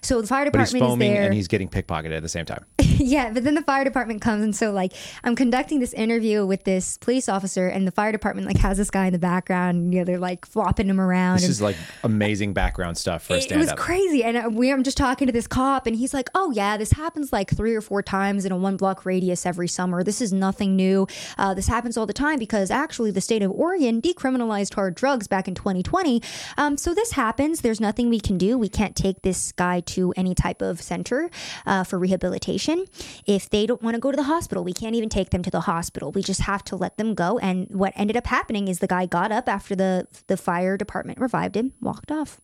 So the fire department But he's department is foaming there and he's getting pickpocketed at the same time. yeah, but then the fire department comes and so like I'm conducting this interview with this police officer and the fire department like has this guy in the background and you know they're like flopping him around This and is like amazing background stuff for a it, it was crazy and uh, we I'm just talking to this cop and he's like, "Oh yeah, this happens like 3 or 4 times in a one block radius every summer. This is nothing new. Uh, this happens all the time because actually the state of Oregon decriminalized hard drugs back in 2020. Um, so this happens. There's nothing we can do. We can't take this guy to any type of center uh, for rehabilitation. If they don't want to go to the hospital, we can't even take them to the hospital. We just have to let them go. And what ended up happening is the guy got up after the the fire department revived him, walked off.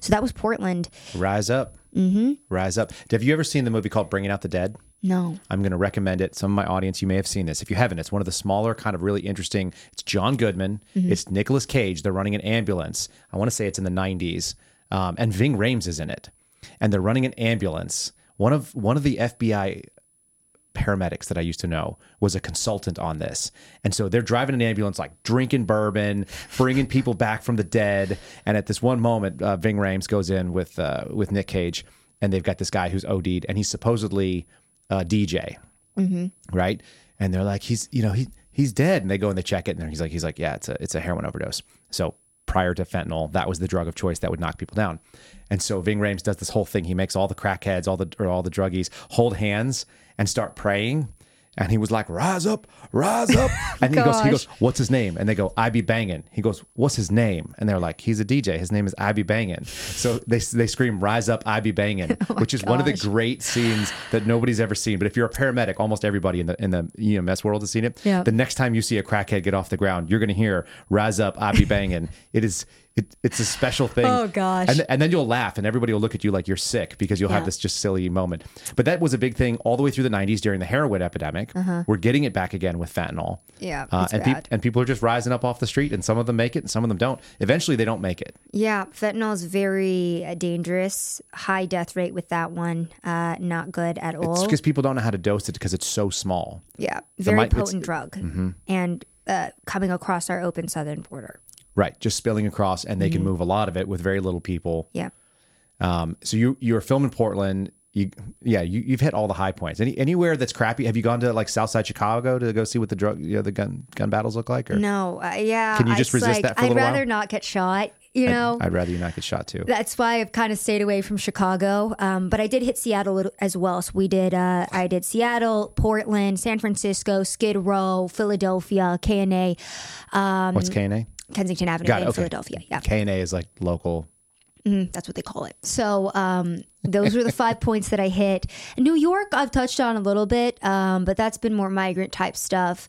So that was Portland. Rise up. Mm-hmm. Rise up. Have you ever seen the movie called Bringing Out the Dead? No. I'm going to recommend it. Some of my audience, you may have seen this. If you haven't, it's one of the smaller, kind of really interesting. It's John Goodman. It's Nicolas Cage. They're running an ambulance. I want to say it's in the 90s, um, and Ving Rhames is in it. And they're running an ambulance. One of one of the FBI paramedics that I used to know was a consultant on this. And so they're driving an ambulance, like drinking bourbon, bringing people back from the dead. And at this one moment, uh, Ving Rhames goes in with uh, with Nick Cage, and they've got this guy who's OD'd, and he's supposedly a DJ, right? And they're like, he's you know he he's dead, and they go and they check it, and he's like he's like yeah, it's a it's a heroin overdose. So prior to fentanyl, that was the drug of choice that would knock people down. And so Ving Rhames does this whole thing. He makes all the crackheads, all the or all the druggies hold hands and start praying. And he was like, "Rise up, rise up!" And he goes, "He goes, what's his name?" And they go, "I be banging." He goes, "What's his name?" And they're like, "He's a DJ. His name is I be banging." So they they scream, "Rise up, I be banging," which is one of the great scenes that nobody's ever seen. But if you're a paramedic, almost everybody in the in the EMS world has seen it. Yeah. The next time you see a crackhead get off the ground, you're going to hear "Rise up, I be banging." it is it, it's a special thing. Oh, gosh. And, and then you'll laugh, and everybody will look at you like you're sick because you'll have this just silly moment. But that was a big thing all the way through the 90s during the heroin epidemic. We're getting it back again with fentanyl. Uh-huh. Yeah, Uh, it's and, bad. and people are just rising up off the street, and some of them make it, and some of them don't. Eventually, they don't make it. Yeah, fentanyl is very uh, dangerous. High death rate with that one. Uh, not good at It's all. because people don't know how to dose it because it's so small. Yeah, very it's- potent drug, and uh, coming across our open southern border. Right. Just spilling across, and they Mm-hmm. can move a lot of it with very little people. Yeah. Um, so you you're filming Portland. You yeah you you've hit all the high points. Any anywhere that's crappy? Have you gone to like Southside Chicago to go see what the drug you know the gun gun battles look like? Or No, uh, yeah. Can you just resist like, that for a I'd while? rather not get shot. You know, I'd rather you not get shot too. that's why I've kind of stayed away from Chicago. Um, but I did hit Seattle as well. So we did. Uh, I did Seattle, Portland, San Francisco, Skid Row, Philadelphia, KNA, um, What's KNA? Kensington Avenue in okay. Philadelphia. Yeah. KNA is like local. That's what they call it. So um, those were the five points that I hit. New York, I've touched on a little bit, um, but that's been more migrant type stuff.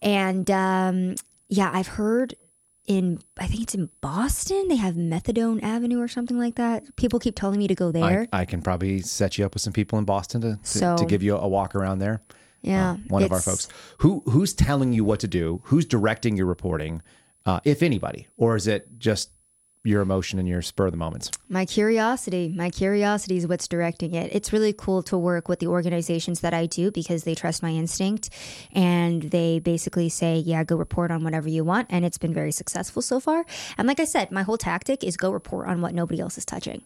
And um, yeah, I've heard in, I think it's in Boston, they have Methadone Avenue or something like that. People keep telling me to go there. I, I can probably set you up with some people in Boston to to, So- to give you a walk around there. yeah, One of our folks. Who who's telling you what to do? Who's directing your reporting, uh, if anybody, or is it just your emotion and your spur of the moments? My curiosity, my curiosity is what's directing it. It's really cool to work with the organizations that I do because they trust my instinct and they basically say, yeah, go report on whatever you want. And it's been very successful so far. And like I said, my whole tactic is go report on what nobody else is touching.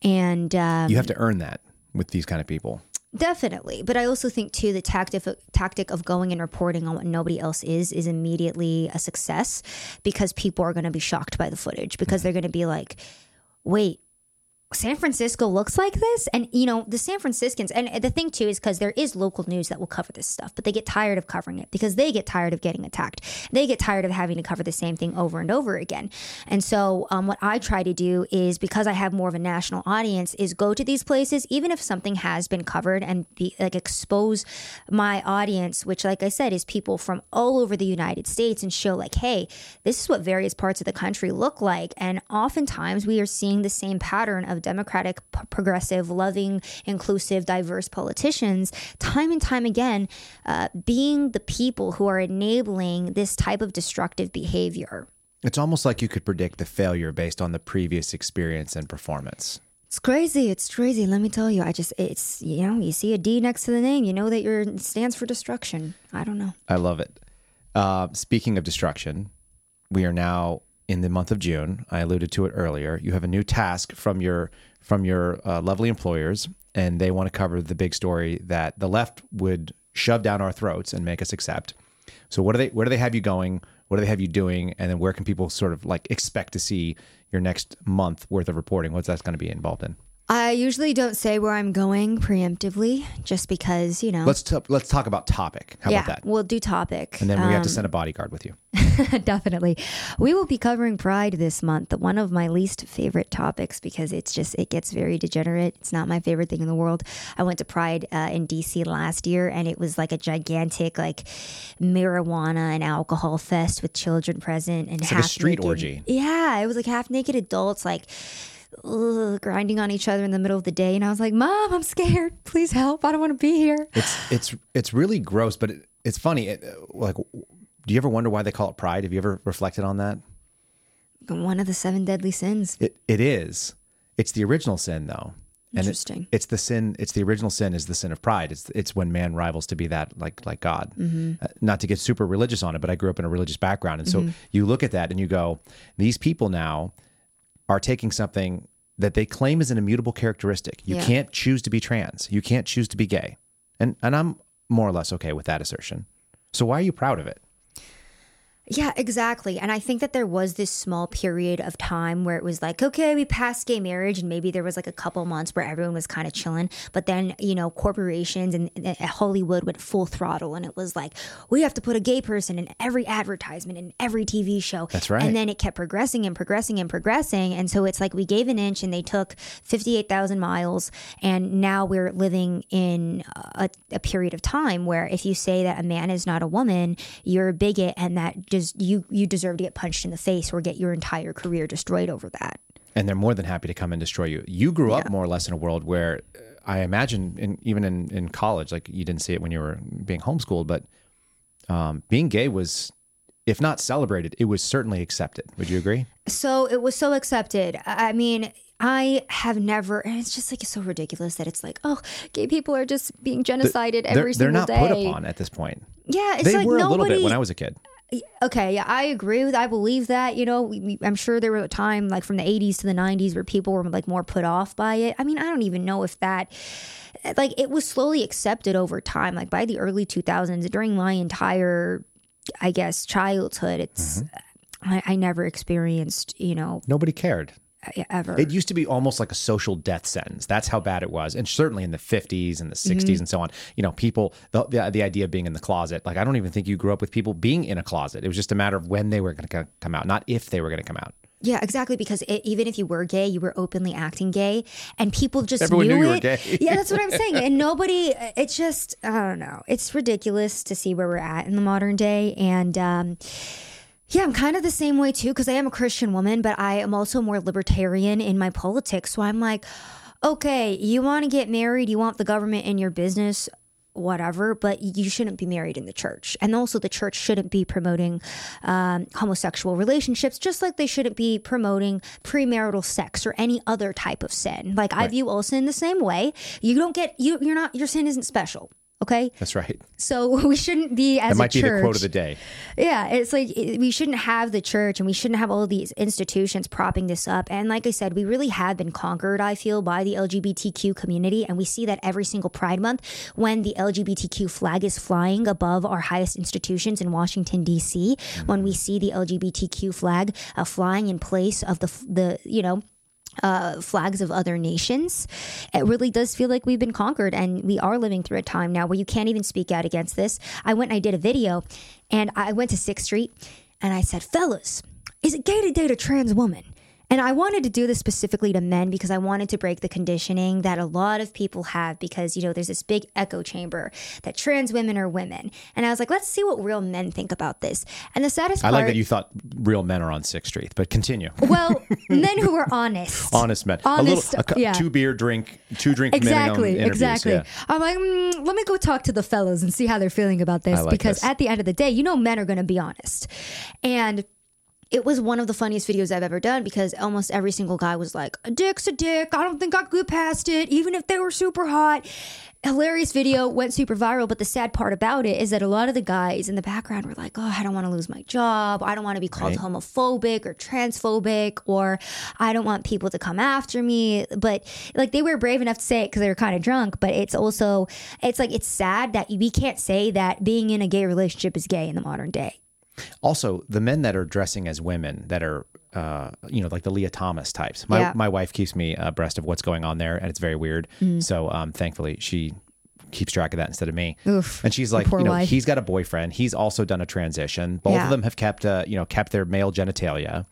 And um, You have to earn that with these kind of people. Definitely, but I also think too the tactic tactic of going and reporting on what nobody else is is immediately a success because people are going to be shocked by the footage because mm-hmm. they're going to be like, "Wait, San Francisco looks like this. And, you know, the San Franciscans, and the thing too is because there is local news that will cover this stuff, but they get tired of covering it because they get tired of getting attacked. They get tired of having to cover the same thing over and over again. And so, um, what I try to do is because I have more of a national audience, is go to these places, even if something has been covered and be like expose my audience, which, like I said, is people from all over the United States and show, like, hey, this is what various parts of the country look like. And oftentimes we are seeing the same pattern of democratic, progressive, loving, inclusive, diverse politicians, time and time again, uh, being the people who are enabling this type of destructive behavior. It's almost like you could predict the failure based on the previous experience and performance. It's crazy. It's crazy. Let me tell you. I just, it's, you know, you see a D next to the name, you know that your it stands for destruction. I don't know. I love it. Uh, speaking of destruction, we are now in the month of June. I alluded to it earlier. You have a new task from your from your uh, lovely employers, and they want to cover the big story that the left would shove down our throats and make us accept. So, what do they? Where do they have you going? What do they have you doing? And then where can people sort of like expect to see your next month worth of reporting? What's that going to be involved in? I usually don't say where I'm going preemptively, just because you know. Let's t- let's talk about topic. How yeah, about that? we'll do topic. And then we have to Um, send a bodyguard with you. Definitely. We will be covering Pride this month, one of my least favorite topics because it's just, it gets very degenerate. It's not my favorite thing in the world. I went to Pride uh, in DC last year and it was like a gigantic, like marijuana and alcohol fest with children present and like a half street naked- orgy. Yeah, it was like half naked adults, like, ugh, grinding on each other in the middle of the day. And I was like, Mom, I'm scared. Please help. I don't want to be here. It's it's it's really gross, but it, it's funny. It, uh, like, do you ever wonder why they call it pride? Have you ever reflected on that? One of the seven deadly sins. It it is. It's the original sin, though. And it- Interesting. it's the sin. It's the original sin is the sin of pride. It's it's when man rivals to be that like like God. Uh, not to get super religious on it, but I grew up in a religious background, and so you look at that and you go, these people now are taking something that they claim is an immutable characteristic. You Yeah. can't choose to be trans. You can't choose to be gay, and and I'm more or less okay with that assertion. So why are you proud of it? Yeah, exactly. And I think that there was this small period of time where it was like, okay, we passed gay marriage, and maybe there was like a couple months where everyone was kind of chilling. But then, you know, corporations and, and Hollywood went full throttle, and it was like, we have to put a gay person in every advertisement, in every TV show. That's right. And then it kept progressing and progressing and progressing. And so it's like we gave an inch and they took 58,000 miles. And now we're living in a, a period of time where if you say that a man is not a woman, you're a bigot and that you, you deserve to get punched in the face or get your entire career destroyed over that. and they're more than happy to come and destroy you. You grew up more or less in a world where I imagine, in, even in, in college, like you didn't see it when you were being homeschooled, but um, being gay was, if not celebrated, it was certainly accepted. Would you agree? So it was so accepted. I mean, I have never, and it's just like it's so ridiculous that it's like, oh, gay people are just being genocided They're, every they're single not day. put upon at this point. Yeah, it's they like were nobody. a little bit when I was a kid. Okay, yeah, I agree with. I believe that. You know, we, we, I'm sure there was a time like from the 80s to the 90s where people were like more put off by it. I mean, I don't even know if that. Like it was slowly accepted over time. Like by the early 2000s, during my entire, I guess, childhood, it's. Mm-hmm. I, I never experienced, you know, Nobody cared. Ever. It used to be almost like a social death sentence. That's how bad it was. And certainly in the 50s and the 60s Mm-hmm. and so on, you know, people, the, the, the idea of being in the closet, like I don't even think you grew up with people being in a closet. It was just a matter of when they were going to come out, not if they were going to come out. Yeah, exactly. Because it, even if you were gay, you were openly acting gay, and people just Everyone knew, knew you were it. gay. yeah, that's what I'm saying. And nobody, it's just, I don't know. It's ridiculous to see where we're at in the modern day. And, um, yeah, I'm kind of the same way too, because I am a Christian woman, but I am also more libertarian in my politics. So I'm like, okay, you want to get married, you want the government in your business, whatever, but you shouldn't be married in the church. And also, the church shouldn't be promoting um, homosexual relationships, just like they shouldn't be promoting premarital sex or any other type of sin. Like I view all sin the same way. You don't get you. You're not. Your sin isn't special. Okay. That's right. So we shouldn't be as That might a be the quote of the day. Yeah, it's like it- we shouldn't have the church and we shouldn't have all these institutions propping this up. And like I said, we really have been conquered, I feel, by the LGBTQ community. And we see that every single Pride Month when the LGBTQ flag is flying above our highest institutions in Washington, D.C., when we see the LGBTQ flag uh, flying in place of the, the you know, uh, flags of other nations. It really does feel like we've been conquered, and we are living through a time now where you can't even speak out against this. I went and I did a video, and I went to Sixth Street, and I said, "Fellas, is it gay to date a trans woman?" And I wanted to do this specifically to men because I wanted to break the conditioning that a lot of people have because, you know, there's this big echo chamber that trans women are women. And I was like, let's see what real men think about this. And the saddest I part like that you thought real men are on Sixth Street, but continue. well, men who are honest. Honest men. Honest, a little, a, yeah. two beer drink, two drink Exactly, exactly. yeah. I'm like, mm, let me go talk to the fellows and see how they're feeling about this like because this. at the end of the day, you know, men are going to be honest. And it was one of the funniest videos I've ever done because almost every single guy was like, a dick's a dick. I don't think I could get past it, even if they were super hot. Hilarious video went super viral, but the sad part about it is that a lot of the guys in the background were like, "Oh, I don't want to lose my job. I don't want to be called Right. homophobic or transphobic, or I don't want people to come after me." But like they were brave enough to say it because they were kind of drunk. But it's also, it's like it's sad that we can't say that being in a gay relationship is gay in the modern day. Also, the men that are dressing as women that are, uh, you know, like the Lia Thomas types. My Yeah. my wife keeps me abreast of what's going on there, and it's very weird. So, um, thankfully, she keeps track of that instead of me. Oof, and she's like, you know, wife. he's got a boyfriend. He's also done a transition. Both Yeah. of them have kept, uh, you know, kept their male genitalia.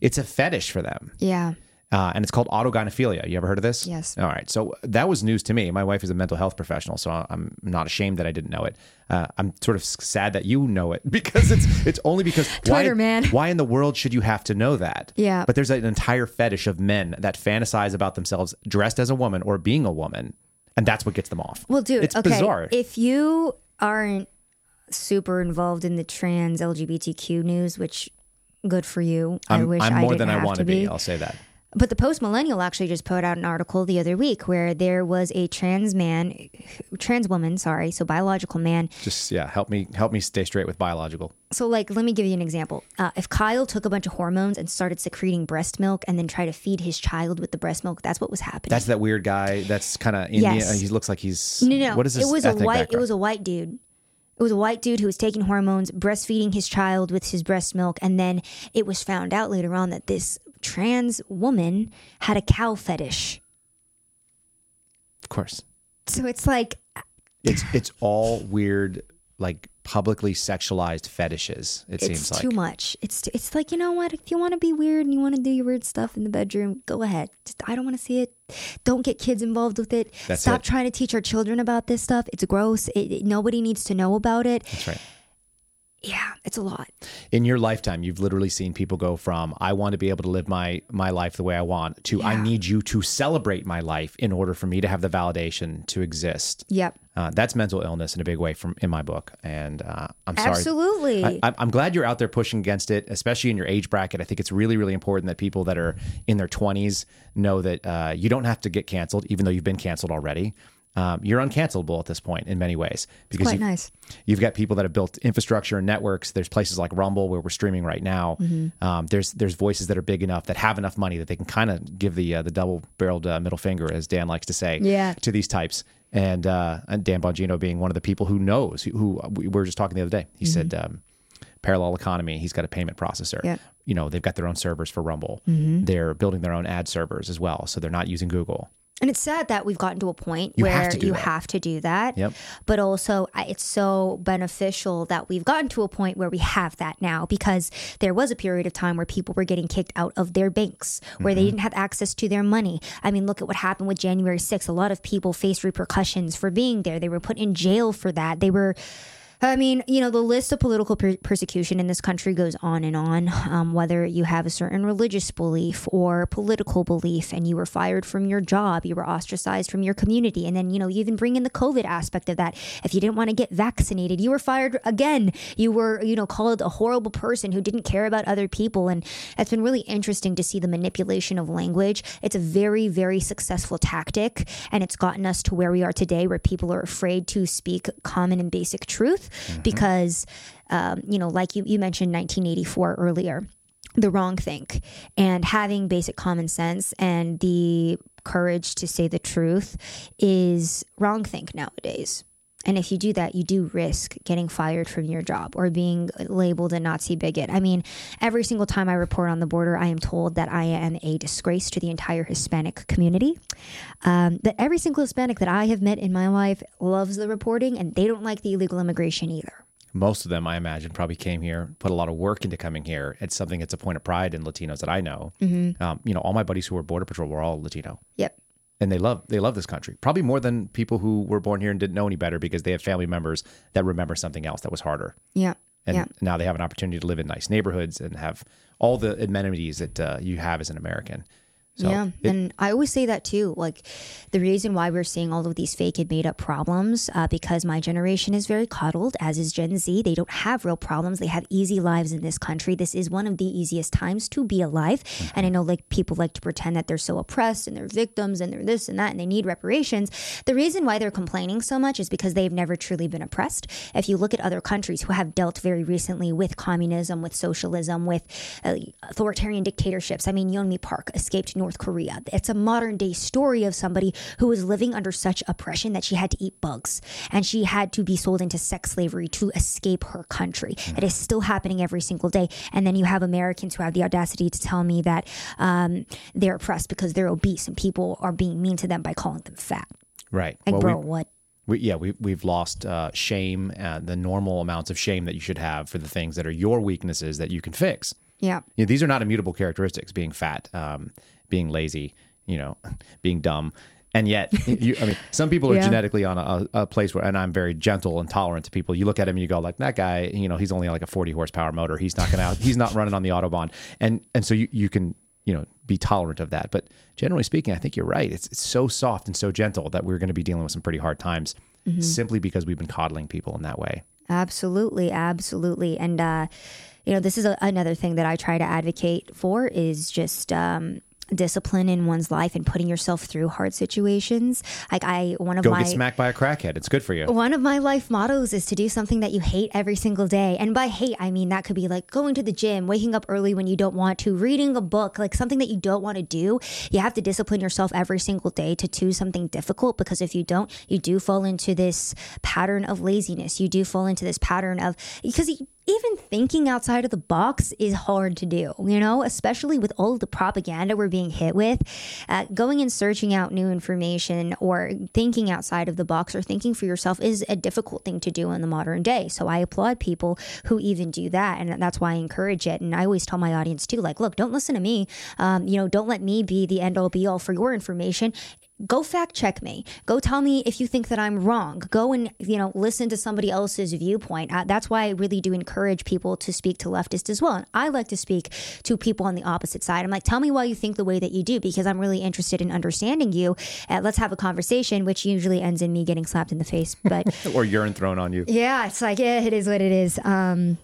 It's a fetish for them. Yeah. Uh, and it's called autogynephilia. You ever heard of this? Yes. All right. So that was news to me. My wife is a mental health professional, so I'm not ashamed that I didn't know it. Uh, I'm sort of sad that you know it because it's it's only because Twitter, why, man. Why in the world should you have to know that? Yeah. But there's an entire fetish of men that fantasize about themselves dressed as a woman or being a woman, and that's what gets them off. Well, dude, it's okay. bizarre. If you aren't super involved in the trans LGBTQ news, which good for you. I I'm, wish I'm I more didn't than I want to to be. I'll say that. But the Post Millennial actually just put out an article the other week where there was a trans man, trans woman, sorry, so biological man. Just yeah, help me help me stay straight with biological. So, like, let me give you an example. Uh, if Kyle took a bunch of hormones and started secreting breast milk and then try to feed his child with the breast milk, that's what was happening. That's that weird guy. That's kind of Indian. Yes. He looks like he's No, no, What is his it was a white. It was a white dude. It was a white dude who was taking hormones, breastfeeding his child with his breast milk, and then it was found out later on that this trans woman had a cow fetish. of course. So it's like, It's it's all weird, like publicly sexualized fetishes. It it's seems like too much. It's t- it's like you know what? If you want to be weird and you want to do your weird stuff in the bedroom, go ahead. Just I don't want to see it. Don't get kids involved with it. That's Stop it. trying to teach our children about this stuff. It's gross. It, it- nobody needs to know about it. That's right. Yeah, it's a lot. In your lifetime, you've literally seen people go from "I want to be able to live my my life the way I want" to "I need you to celebrate my life in order for me to have the validation to exist." Yep. Uh, that's mental illness in a big way, from in my book. And uh, I'm sorry. Absolutely. I, I'm- I'm glad you're out there pushing against it, especially in your age bracket. I think it's really, really important that people that are in their 20s know that uh, you don't have to get canceled, even though you've been canceled already. Um, you're uncancelable at this point in many ways because quite you've, nice. you've got people that have built infrastructure and networks. There's places like Rumble where we're streaming right now. Mm-hmm. Um, there's there's voices that are big enough that have enough money that they can kind of give the uh, the double barreled uh, middle finger, as Dan likes to say, Yeah. to these types. And, uh, and Dan Bongino being one of the people who knows, who, who we were just talking the other day. He said, um, parallel economy, he's got a payment processor. Mm-hmm. Yeah. Mm-hmm. You know, they've got their own servers for Rumble. They're building their own ad servers as well. So they're not using Google. And it's sad that we've gotten to a point You where have you that. have to do that. Yep. But also, it's so beneficial that we've gotten to a point where we have that now because there was a period of time where people were getting kicked out of their banks, where Mm-hmm. they didn't have access to their money. I mean, look at what happened with January 6th. A lot of people faced repercussions for being there, they were put in jail for that. They were. I mean, you know, the list of political per- persecution in this country goes on and on. Um, whether you have a certain religious belief or political belief, and you were fired from your job, you were ostracized from your community, and then you know, you even bring in the COVID aspect of that. If you didn't want to get vaccinated, you were fired again. You were, you know, called a horrible person who didn't care about other people, and it's been really interesting to see the manipulation of language. It's a very, very successful tactic, and it's gotten us to where we are today, where people are afraid to speak common and basic truth mm-hmm. because, um, you know, like you, you mentioned 1984 earlier, the wrong think and having basic common sense and the courage to say the truth is wrong think nowadays. And if you do that, you do risk getting fired from your job or being labeled a Nazi bigot. I mean, every single time I report on the border, I am told that I am a disgrace to the entire Hispanic community. Um, that every single Hispanic that I have met in my life loves the reporting and they don't like the illegal immigration either. Most of them, I imagine, probably came here, put a lot of work into coming here. It's something that's a point of pride in Latinos that I know. Mm-hmm. Um, you know, all my buddies who were Border Patrol were all Latino. Yep and they love they love this country probably more than people who were born here and didn't know any better because they have family members that remember something else that was harder. Yeah. And yeah. now they have an opportunity to live in nice neighborhoods and have all the amenities that uh, you have as an American. So yeah, it, and I always say that too. Like the reason why we're seeing all of these fake and made up problems, uh, because my generation is very coddled, as is Gen Z. They don't have real problems. They have easy lives in this country. This is one of the easiest times to be alive. Mm-hmm. And I know like people like to pretend that they're so oppressed and they're victims and they're this and that and they need reparations. The reason why they're complaining so much is because they've never truly been oppressed. If you look at other countries who have dealt very recently with communism, with socialism, with uh, authoritarian dictatorships. I mean, Yeonmi Park escaped North North Korea. It's a modern day story of somebody who was living under such oppression that she had to eat bugs and she had to be sold into sex slavery to escape her country. Mm. It is still happening every single day. And then you have Americans who have the audacity to tell me that um, they're oppressed because they're obese and people are being mean to them by calling them fat. Right. Like, well, bro, we, what? We, yeah, we, we've lost uh, shame, uh, the normal amounts of shame that you should have for the things that are your weaknesses that you can fix. Yeah. You know, these are not immutable characteristics, being fat. Um, being lazy, you know, being dumb. And yet, you, I mean, some people are yeah. genetically on a, a, place where, and I'm very gentle and tolerant to people. You look at him and you go, like that guy, you know, he's only like a 40 horsepower motor. He's not gonna, he's not running on the autobahn, and and so you you can you know be tolerant of that. But generally speaking, I think you're right. It's it's so soft and so gentle that we're going to be dealing with some pretty hard times, mm-hmm. simply because we've been coddling people in that way. Absolutely, absolutely, and. uh you know, this is a, another thing that I try to advocate for is just um, discipline in one's life and putting yourself through hard situations. Like I, one of my Go my get smacked by a crackhead. It's good for you. One of my life mottos is to do something that you hate every single day. And by hate, I mean that could be like going to the gym, waking up early when you don't want to, reading a book, like something that you don't want to do. You have to discipline yourself every single day to do something difficult because if you don't, you do fall into this pattern of laziness. You do fall into this pattern of because you even thinking outside of the box is hard to do, you know, especially with all the propaganda we're being hit with. Uh, going and searching out new information or thinking outside of the box or thinking for yourself is a difficult thing to do in the modern day. So I applaud people who even do that. And that's why I encourage it. And I always tell my audience too, like, look, don't listen to me. Um, you know, don't let me be the end all be all for your information go fact check me. Go tell me if you think that I'm wrong. Go and you know listen to somebody else's viewpoint. Uh, that's why I really do encourage people to speak to leftists as well. And I like to speak to people on the opposite side. I'm like, tell me why you think the way that you do because I'm really interested in understanding you. Uh, let's have a conversation, which usually ends in me getting slapped in the face, but or urine thrown on you. Yeah, it's like yeah, it is what it is. Um,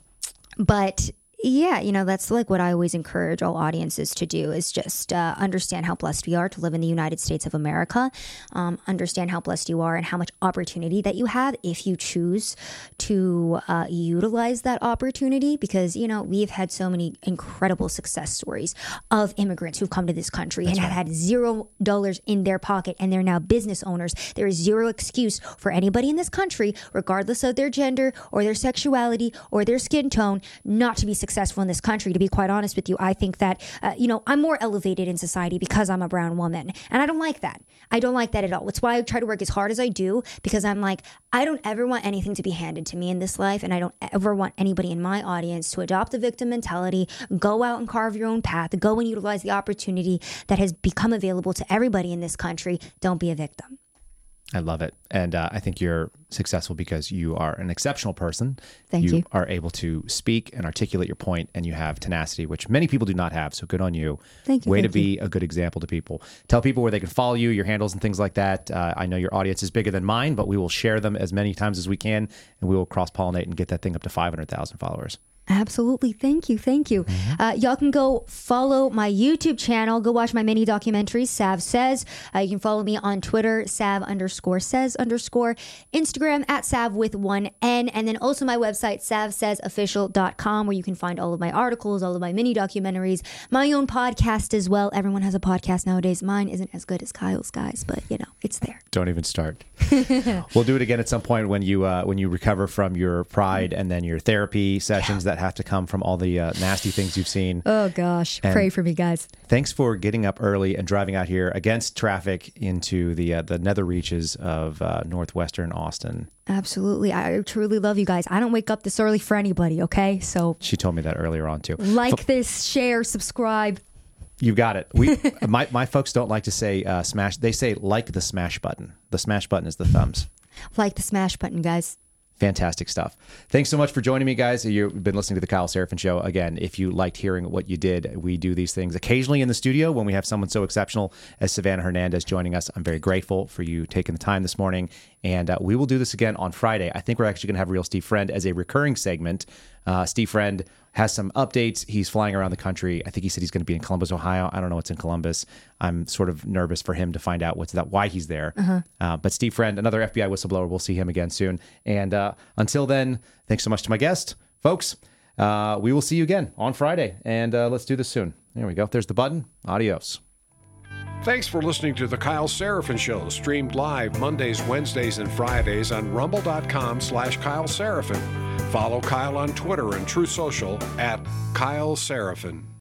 but yeah, you know, that's like what I always encourage all audiences to do is just uh, understand how blessed we are to live in the United States of America. Um, understand how blessed you are and how much opportunity that you have if you choose to uh, utilize that opportunity. Because, you know, we've had so many incredible success stories of immigrants who've come to this country that's and right. have had zero dollars in their pocket and they're now business owners. There is zero excuse for anybody in this country, regardless of their gender or their sexuality or their skin tone, not to be successful successful in this country. To be quite honest with you, I think that, uh, you know, I'm more elevated in society because I'm a brown woman. And I don't like that. I don't like that at all. It's why I try to work as hard as I do because I'm like, I don't ever want anything to be handed to me in this life. And I don't ever want anybody in my audience to adopt the victim mentality, go out and carve your own path, go and utilize the opportunity that has become available to everybody in this country. Don't be a victim. I love it. And uh, I think you're successful because you are an exceptional person. Thank you. You are able to speak and articulate your point, and you have tenacity, which many people do not have. So good on you. Thank you, Way thank to be a good example to people. Tell people where they can follow you, your handles, and things like that. Uh, I know your audience is bigger than mine, but we will share them as many times as we can, and we will cross pollinate and get that thing up to 500,000 followers. Absolutely. Thank you. Thank you. Uh, y'all can go follow my YouTube channel. Go watch my mini documentaries, Sav Says. Uh, you can follow me on Twitter, Sav underscore says underscore, Instagram at Sav with one N, and then also my website, savsaysofficial.com, where you can find all of my articles, all of my mini documentaries, my own podcast as well. Everyone has a podcast nowadays. Mine isn't as good as Kyle's, guys, but you know, it's there. Don't even start. we'll do it again at some point when you uh, when you recover from your pride and then your therapy sessions that have to come from all the uh, nasty things you've seen. Oh, gosh. Pray for me, guys. Thanks for getting up early and driving out here against traffic into the uh, the nether reaches of uh, northwestern Austin. Absolutely. I truly love you guys. I don't wake up this early for anybody, okay? So She told me that earlier on too. like this, share, subscribe. You got it. We my my folks don't like to say uh, smash. They say like the smash button. The smash button is the thumbs. Like the smash button, guys. Fantastic stuff. Thanks so much for joining me, guys. You've been listening to the Kyle Seraphin Show. Again, if you liked hearing what you did, we do these things occasionally in the studio when we have someone so exceptional as Savanah Hernandez joining us. I'm very grateful for you taking the time this morning. And uh, we will do this again on Friday. I think we're actually going to have Real Steve Friend as a recurring segment. Uh, Steve Friend has some updates. He's flying around the country. I think he said he's going to be in Columbus, Ohio. I don't know what's in Columbus. I'm sort of nervous for him to find out what's that, why he's there. Uh, but Steve Friend, another FBI whistleblower, we'll see him again soon. And uh, until then, thanks so much to my guest, folks. Uh, we will see you again on Friday, and uh, let's do this soon. There we go. There's the button. Adios. Thanks for listening to the Kyle Seraphin Show, streamed live Mondays, Wednesdays, and Fridays on rumble.com slash Kyle Seraphin. Follow Kyle on Twitter and Truth Social at Kyle Seraphin.